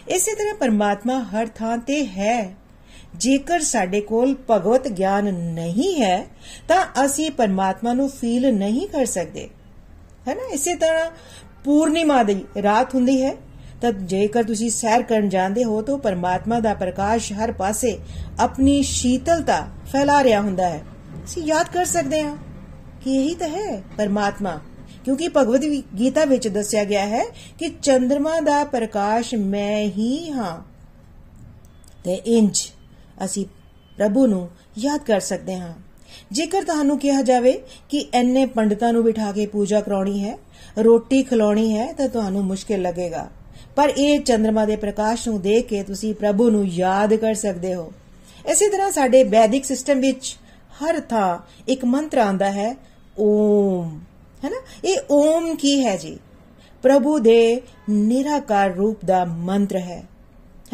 A: ਇਸੇ ਤਰ੍ਹਾਂ ਪਰਮਾਤਮਾ ਹਰ ਥਾਂ ਤੇ ਹੈ। ਜੇਕਰ ਸਾਡੇ ਕੋਲ ਭਗਵਤ ਗਿਆਨ ਨਹੀਂ ਹੈ, ਤਾਂ ਅਸੀਂ ਪਰਮਾਤਮਾ ਨੂੰ ਫੀਲ ਨਹੀਂ ਕਰ ਸਕਦੇ। ਹੈ ਨਾ? ਇਸੇ ਤਰ੍ਹਾਂ ਪੂਰਨਿਮਾ ਦੀ ਰਾਤ ਹੁੰਦੀ ਹੈ, ਤਾਂ ਜੇਕਰ ਤੁਸੀਂ ਸੈਰ ਕਰਨ ਜਾਂਦੇ ਹੋ, ਤਾਂ ਪਰਮਾਤਮਾ ਦਾ ਪ੍ਰਕਾਸ਼ ਹਰ ਪਾਸੇ ਆਪਣੀ ਸ਼ੀਤਲਤਾ ਫੈਲਾ ਰਿਹਾ ਹੁੰਦਾ ਹੈ। ਅਸੀਂ ਯਾਦ ਕਰ ਸਕਦੇ ਹਾਂ ਕਿ ਇਹੀ ਤਾਂ ਹੈ ਪਰਮਾਤਮਾ, ਕਿਉਂਕਿ ਭਗਵਦ ਗੀਤਾ ਵਿੱਚ ਦੱਸਿਆ ਗਿਆ ਹੈ ਕਿ ਚੰ드ਰਮਾ ਦਾ ਪ੍ਰਕਾਸ਼ ਮੈਂ ਹੀ ਹਾਂ। ਤੇ ਇੰਜ ਅਸੀਂ ਪ੍ਰਭੂ ਨੂੰ ਯਾਦ ਕਰ ਸਕਦੇ ਹਾਂ। ਜੇਕਰ ਤੁਹਾਨੂੰ ਕਿਹਾ ਜਾਵੇ ਕਿ ਐਨੇ ਪੰਡਤਾਂ ਨੂੰ ਬਿਠਾ ਕੇ ਪੂਜਾ ਕਰਾਉਣੀ ਹੈ, ਰੋਟੀ ਖਿਲਾਉਣੀ ਹੈ, ਤਾਂ ਤੁਹਾਨੂੰ ਮੁਸ਼ਕਿਲ ਲੱਗੇਗਾ। ਪਰ ਇਹ ਚੰ드ਰਮਾ ਦੇ ਪ੍ਰਕਾਸ਼ ਨੂੰ ਦੇਖ ਕੇ ਤੁਸੀਂ ਪ੍ਰਭੂ ਨੂੰ ਯਾਦ ਕਰ ਸਕਦੇ ਹੋ। ਇਸੇ ਤਰ੍ਹਾਂ ਸਾਡੇ ਵੈਦਿਕ ਸਿਸਟਮ ਵਿੱਚ ਹਰ ਥਾਂ ਇੱਕ ਮੰਤਰ ਆਉਂਦਾ ਹੈ, ਓਮ। ਹੈ ਨਾ ਇਹ ਓਮ ਕੀ ਹੈ ਜੀ? ਪ੍ਰਭੂ ਦੇ ਨਿਰਾਕਾਰ ਰੂਪ ਦਾ ਮੰਤਰ ਹੈ।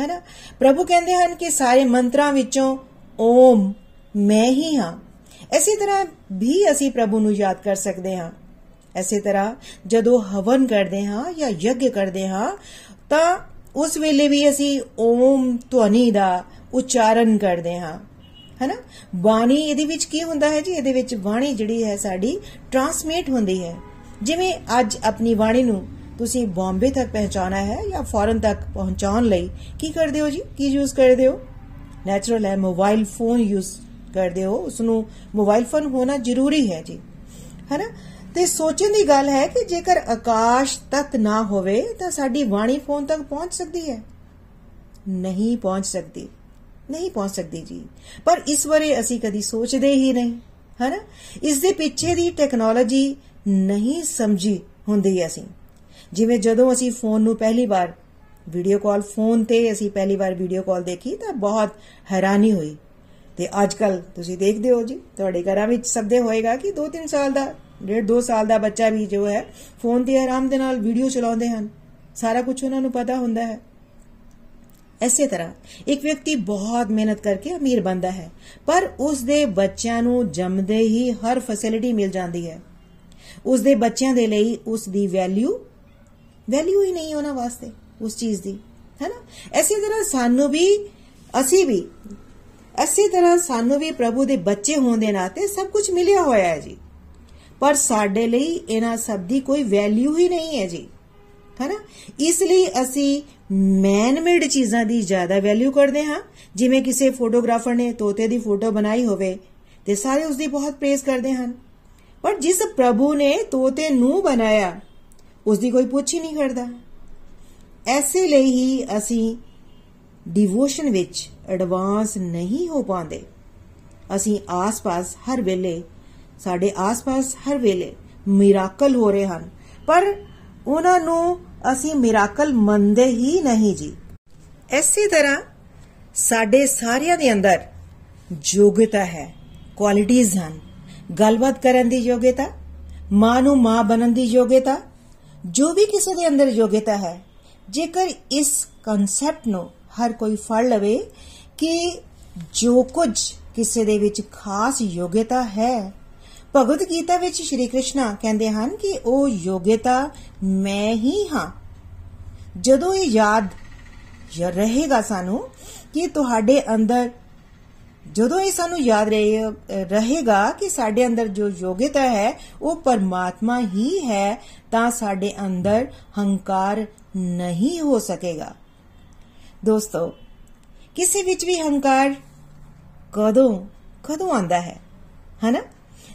A: ਹੈ ਨਾ ਪ੍ਰਭੂ ਕਹਿੰਦੇ ਹਨ ਕਿ ਸਾਰੇ ਮੰਤਰਾਂ ਵਿੱਚੋਂ ਓਮ ਮੈਂ ਹੀ ਹਾਂ। ਇਸੇ ਤਰ੍ਹਾਂ ਵੀ ਅਸੀਂ ਪ੍ਰਭੂ ਨੂੰ ਯਾਦ ਕਰ ਸਕਦੇ ਹਾਂ। ਐਸੇ ਤਰ੍ਹਾਂ ਜਦੋਂ ਹਵਨ ਕਰਦੇ ਹਾਂ ਜਾਂ ਯੱਗ ਕਰਦੇ ਹਾਂ, ਤਾਂ ਉਸ ਵੇਲੇ ਵੀ ਅਸੀਂ ਓਮ ਧਵਨੀ ਦਾ ਉਚਾਰਨ ਕਰਦੇ ਹਾਂ। ਹੈਨਾ? ਬਾਣੀ ਇਹਦੇ ਵਿੱਚ ਕੀ ਹੁੰਦਾ ਹੈ ਜੀ? ਇਹਦੇ ਵਿੱਚ ਬਾਣੀ ਜਿਹੜੀ ਹੈ ਸਾਡੀ ਟਰਾਂਸਮਿਟ ਹੁੰਦੀ ਹੈ। ਜਿਵੇਂ ਅੱਜ ਆਪਣੀ ਬਾਣੀ ਨੂੰ ਤੁਸੀਂ ਬੰਬੇ ਤੱਕ ਪਹੁੰਚਾਉਣਾ ਹੈ ਜਾਂ ਫੋਰਨ ਤੱਕ ਪਹੁੰਚਾਉਣ ਲਈ ਕੀ ਕਰਦੇ ਹੋ ਜੀ? ਕੀ ਯੂਜ਼ ਕਰਦੇ ਹੋ? ਨੈਚੁਰਲ ਹੈ ਮੋਬਾਈਲ ਫੋਨ ਯੂਜ਼ ਕਰਦੇ ਹੋ। ਉਸ ਨੂੰ ਮੋਬਾਈਲ ਫੋਨ ਹੋਣਾ ਜ਼ਰੂਰੀ ਹੈ ਜੀ। ਹੈਨਾ? ਤੇ ਸੋਚਣ ਦੀ ਗੱਲ ਹੈ ਕਿ ਜੇਕਰ ਆਕਾਸ਼ ਤੱਕ ਨਾ ਹੋਵੇ ਤਾਂ ਸਾਡੀ ਬਾਣੀ ਫੋਨ ਤੱਕ ਪਹੁੰਚ ਸਕਦੀ ਹੈ। ਨਹੀਂ ਪਹੁੰਚ ਸਕਦੀ। ਨਹੀਂ ਪਹੁੰਚ ਸਕਦੀ ਜੀ। ਪਰ ਇਸ ਬਾਰੇ ਅਸੀਂ ਕਦੀ ਸੋਚਦੇ ਹੀ ਨਹੀਂ। ਹੈਨਾ? ਇਸ ਦੇ ਪਿੱਛੇ ਦੀ ਟੈਕਨੋਲੋਜੀ ਨਹੀਂ ਸਮਝੀ ਹੁੰਦੀ ਅਸੀਂ। ਜਿਵੇਂ ਜਦੋਂ ਅਸੀਂ ਫੋਨ ਨੂੰ ਪਹਿਲੀ ਵਾਰ ਵੀਡੀਓ ਕਾਲ ਫੋਨ ਤੇ ਅਸੀਂ ਪਹਿਲੀ ਵਾਰ ਵੀਡੀਓ ਕਾਲ ਦੇਖੀ ਤਾਂ ਬਹੁਤ ਹੈਰਾਨੀ ਹੋਈ। ਤੇ ਅੱਜ ਕੱਲ ਤੁਸੀਂ ਦੇਖਦੇ ਹੋ ਜੀ, ਤੁਹਾਡੇ ਘਰਾਂ ਵਿੱਚ ਸਭ ਦੇ ਹੋਏਗਾ ਕਿ 2-3 ਸਾਲ ਦਾ, ਡੇਢ 2 ਸਾਲ ਦਾ ਬੱਚਾ ਵੀ ਜੋ ਹੈ, ਫੋਨ ਤੇ ਆਰਾਮ ਦੇ ਨਾਲ ਵੀਡੀਓ ਚਲਾਉਂਦੇ ਹਨ। ਸਾਰਾ ਕੁਝ ਉਹਨਾਂ ਨੂੰ ਪਤਾ ਹੁੰਦਾ ਹੈ। ਐਸੇ ਤਰ੍ਹਾਂ ਇੱਕ ਵਿਅਕਤੀ ਬਹੁਤ ਮਿਹਨਤ ਕਰਕੇ ਅਮੀਰ ਬਣਦਾ ਹੈ, ਪਰ ਉਸ ਦੇ ਬੱਚਿਆਂ ਨੂੰ ਜੰਮਦੇ ਹੀ ਹਰ ਫੈਸਿਲਿਟੀ ਮਿਲ ਜਾਂਦੀ ਹੈ। ਉਸ ਦੇ ਬੱਚਿਆਂ ਦੇ ਲਈ ਉਸ ਦੀ ਵੈਲਿਊ ਵੈਲਿਊ ਹੀ ਨਹੀਂ ਉਹਨਾਂ ਵਾਸਤੇ, ਉਸ ਚੀਜ਼ ਦੀ ਹੈ ਨਾ ਐਸੀ ਤਰ੍ਹਾਂ ਸਾਨੂੰ ਵੀ, ਅਸੀਂ ਵੀ ਐਸੀ ਤਰ੍ਹਾਂ ਸਾਨੂੰ ਵੀ ਪ੍ਰਭੂ ਦੇ ਬੱਚੇ ਹੋਣ ਦੇ ਨਾਤੇ ਸਭ ਕੁਝ ਮਿਲਿਆ ਹੋਇਆ ਹੈ ਜੀ। ਪਰ ਸਾਡੇ ਲਈ ਇਹਨਾਂ ਸਭ ਦੀ ਕੋਈ ਵੈਲਿਊ ਹੀ ਨਹੀਂ ਹੈ ਜੀ, ਹੈਨਾ? ਇਸ ਲਈ ਅਸੀਂ ਮੈਨ ਮੇਡ ਚੀਜ਼ਾਂ ਦੀ ਜ਼ਿਆਦਾ ਵੈਲਿਊ ਕਰਦੇ ਹਾਂ। ਜਿਵੇਂ ਕਿਸੇ ਫੋਟੋਗ੍ਰਾਫਰ ਨੇ ਤੋਤੇ ਦੀ ਫੋਟੋ ਬਣਾਈ ਹੋਵੇ ਤੇ ਸਾਰੇ ਉਸ ਦੀ ਬਹੁਤ ਪ੍ਰੇਜ਼ ਕਰਦੇ ਹਨ। ਪਰ ਜਿਸ ਪ੍ਰਭੂ ਨੇ ਤੋਤੇ ਨੂੰ ਬਣਾਇਆ ਉਸ ਦੀ ਕੋਈ ਪੁੱਛ ਹੀ ਨਹੀਂ ਕਰਦਾ। ਐਸੇ ਲਈ ਹੀ ਅਸੀਂ ਡਿਵੋਸ਼ਨ ਵਿੱਚ ਐਡਵਾਂਸ ਨਹੀਂ ਹੋ ਪਾਉਂਦੇ। ਅਸੀਂ ਆਸ-ਪਾਸ ਹਰ ਵੇਲੇ, ਸਾਡੇ ਆਸ-ਪਾਸ ਹਰ ਵੇਲੇ ਮਿਰਾਕਲ ਹੋ ਰਹੇ ਹਨ। ਪਰ ਉਹਨਾਂ ਨੂੰ ਅਸੀਂ ਮਿਰਾਕਲ ਮੰਨਦੇ ਹੀ ਨਹੀਂ ਜੀ। ਐਸੀ ਤਰ੍ਹਾਂ ਸਾਡੇ ਸਾਰਿਆਂ ਦੇ ਅੰਦਰ ਯੋਗਤਾ ਹੈ ਕੁਆਲਿਟੀਆਂ ਹਨ। ਗੱਲਬਾਤ ਕਰਨ ਦੀ ਯੋਗਤਾ, ਮਾਂ ਨੂੰ ਮਾਂ ਬਣਨ ਦੀ ਯੋਗਤਾ ਜੋ ਵੀ ਕਿਸੇ ਦੇ ਅੰਦਰ ਯੋਗਤਾ ਹੈ, ਜੇਕਰ ਇਸ ਕਨਸੈਪਟ ਨੂੰ ਹਰ ਕੋਈ ਫੜ ਲਵੇ ਕਿ ਜੋ ਕੁਝ ਕਿਸੇ ਦੇ ਵਿੱਚ ਖਾਸ ਯੋਗਤਾ ਹੈ, ਭਗਵਦ ਗੀਤਾ ਵਿੱਚ ਸ਼੍ਰੀ ਕ੍ਰਿਸ਼ਨ ਕਹਿੰਦੇ ਹਨ ਕਿ ਉਹ ਯੋਗਤਾ ਮੈਂ ਹੀ ਹਾਂ। ਜਦੋਂ ਇਹ ਯਾਦ ਰਹੇਗਾ ਸਾਨੂੰ ਕਿ ਤੁਹਾਡੇ ਅੰਦਰ ਜਦੋਂ ਇਹ ਸਾਨੂੰ ਯਾਦ ਰਹੇਗਾ ਕਿ ਸਾਡੇ ਅੰਦਰ ਜੋ ਯੋਗਤਾ ਹੈ, ਉਹ ਪਰਮਾਤਮਾ ਹੀ ਹੈ, ਤਾਂ ਸਾਡੇ ਅੰਦਰ ਹੰਕਾਰ ਨਹੀਂ ਹੋ ਸਕੇਗਾ। ਦੋਸਤੋ, ਕਿਸੇ ਵਿੱਚ ਵੀ ਹੰਕਾਰ ਕਦੋਂ ਕਦੋਂ ਆਂਦਾ ਹੈ? ਹਨਾ?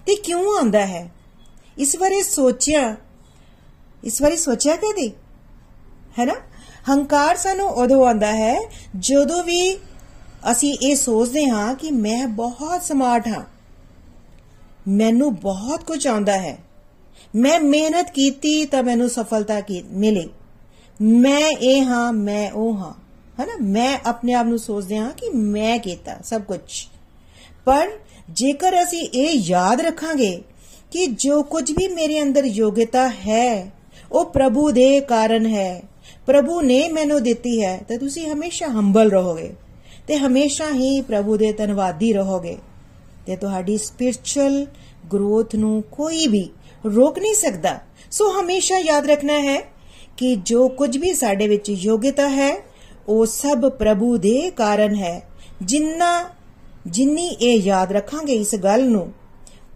A: ਤੇ ਕਿਉਂ ਆਂਦਾ ਹੈ? ਇਸ ਬਾਰੇ ਸੋਚਿਆ, ਇਸ ਬਾਰੇ ਸੋਚਿਆ ਕਦੇ? ਹੈਨਾ? ਹੰਕਾਰ ਸਾਨੂੰ ਉਦੋਂ ਆਂਦਾ ਹੈ ਜਦੋਂ ਵੀ ਅਸੀਂ ਇਹ ਸੋਚਦੇ ਹਾਂ ਕਿ ਮੈਂ ਬਹੁਤ ਸਮਾਰਟ ਹਾਂ। ਮੈਨੂੰ ਬਹੁਤ ਕੁਝ ਆਉਂਦਾ ਹੈ। ਮੈਂ ਮਿਹਨਤ ਕੀਤੀ ਤਾਂ ਮੈਨੂੰ ਸਫਲਤਾ ਕੀ ਮਿਲੀ। ਮੈਂ ਇਹ ਹਾਂ, ਮੈਂ ਉਹ ਹਾਂ। ਹਨਾ? ਮੈਂ ਆਪਣੇ ਆਪ ਨੂੰ ਸੋਚਦੇ ਹਾਂ ਕਿ ਮੈਂ ਕੀਤਾ ਸਭ ਕੁਝ। ਪਰ ਜੇਕਰ ਅਸੀਂ ਇਹ ਯਾਦ ਰੱਖਾਂਗੇ ਕਿ ਜੋ ਕੁਝ ਵੀ ਮੇਰੇ ਅੰਦਰ ਯੋਗਤਾ ਹੈ, ਉਹ ਪ੍ਰਭੂ ਦੇ ਕਾਰਨ ਹੈ, ਪ੍ਰਭੂ ਨੇ ਮੈਨੂੰ ਦਿੱਤੀ ਹੈ, ਤਾਂ ਤੁਸੀਂ ਹਮੇਸ਼ਾ ਹੰਬਲ ਰਹੋਗੇ। ਤੇ ਹਮੇਸ਼ਾ ਹੀ ਪ੍ਰਭੂ ਦੇ ਧੰਨਵਾਦੀ ਰਹੋਗੇ। ਤੇ ਤੁਹਾਡੀ ਸਪਿਰਚੁਅਲ ਗਰੋਥ ਨੂੰ ਕੋਈ ਵੀ ਰੋਕ ਨਹੀਂ ਸਕਦਾ। ਸੋ ਹਮੇਸ਼ਾ ਯਾਦ ਰੱਖਣਾ ਹੈ ਕਿ ਜੋ ਕੁਝ ਵੀ ਸਾਡੇ ਵਿੱਚ ਯੋਗਤਾ ਹੈ, ਉਹ ਸਭ ਪ੍ਰਭੂ ਦੇ ਕਾਰਨ ਹੈ। ਜਿੰਨਾ, ਜਿੰਨੀ ਇਹ ਯਾਦ ਰੱਖਾਂਗੇ ਇਸ ਗੱਲ ਨੂੰ,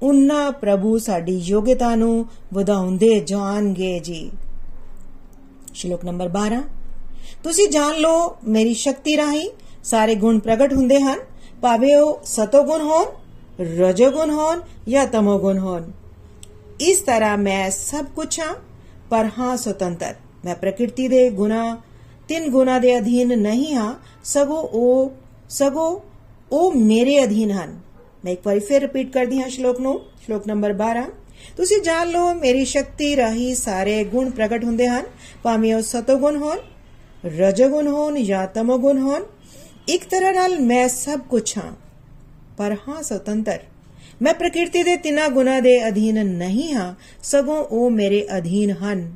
A: ਉਨਾ ਪ੍ਰਭੂ ਸਾਡੀ ਯੋਗਤਾ ਨੂੰ ਵਧਾਉਂਦੇ ਜਾਣਗੇ ਜੀ। ਸ਼ਲੋਕ ਨੰਬਰ 12 ਤੁਸੀਂ ਜਾਣ ਲਓ ਮੇਰੀ ਸ਼ਕਤੀ ਰਾਹੀਂ ਸਾਰੇ ਗੁਣ ਪ੍ਰਗਟ ਹੁੰਦੇ ਹਨ ਭਾਵੇਂ ਉਹ ਸਤੋਗੁਣ ਹੋਣ ਰਜੋਗੁਣ ਹੋਣ ਜਾਂ ਤਮੋਗੁਣ ਹੋਣ ਇਸ ਤਰ੍ਹਾਂ ਮੈਂ ਸਭ ਕੁਝ ਹਾਂ ਪਰ ਹਾਂ ਸੁਤੰਤਰ ਮੈਂ ਪ੍ਰਕਿਰਤੀ ਦੇ ਗੁਣਾ ਤਿੰਨ ਗੁਣਾ ਦੇ ਅਧੀਨ ਨਹੀਂ ਹਾਂ ਸਗੋ ਉਹ ਸਗੋ ਉਹ ਮੇਰੇ ਅਧੀਨ ਹਨ ਮੈਂ ਇੱਕ ਵਾਰ ਫਿਰ ਰਿਪੀਟ ਕਰਦੀ ਹਾਂ ਸ਼ਲੋਕ ਨੂੰ ਸ਼ਲੋਕ ਨੰਬਰ 12 ਤੁਸੀਂ ਜਾਣ ਲਓ ਮੇਰੀ ਸ਼ਕਤੀ ਰਾਹੀਂ ਸਾਰੇ ਗੁਣ ਪ੍ਰਗਟ ਹੁੰਦੇ ਹਨ ਭਾਵੇਂ ਉਹ ਸਤੋਗੁਣ ਹੋਣ ਰਜੋਗੁਣ ਹੋਣ ਜਾਂ ਤਮੋਗੁਣ ਹੋਣ ਇੱਕ ਤਰ੍ਹਾਂ ਨਾਲ ਮੈਂ ਸਭ ਕੁਝ ਹਾਂ। ਪਰ ਹਾਂ, ਸੁਤੰਤਰ। ਮੈਂ ਪ੍ਰਕਿਰਤੀ ਦੇ ਤਿੰਨਾਂ ਗੁਣਾ ਦੇ ਅਧੀਨ ਨਹੀਂ ਹਾਂ, ਸਗੋਂ ਉਹ ਮੇਰੇ ਅਧੀਨ ਹਨ।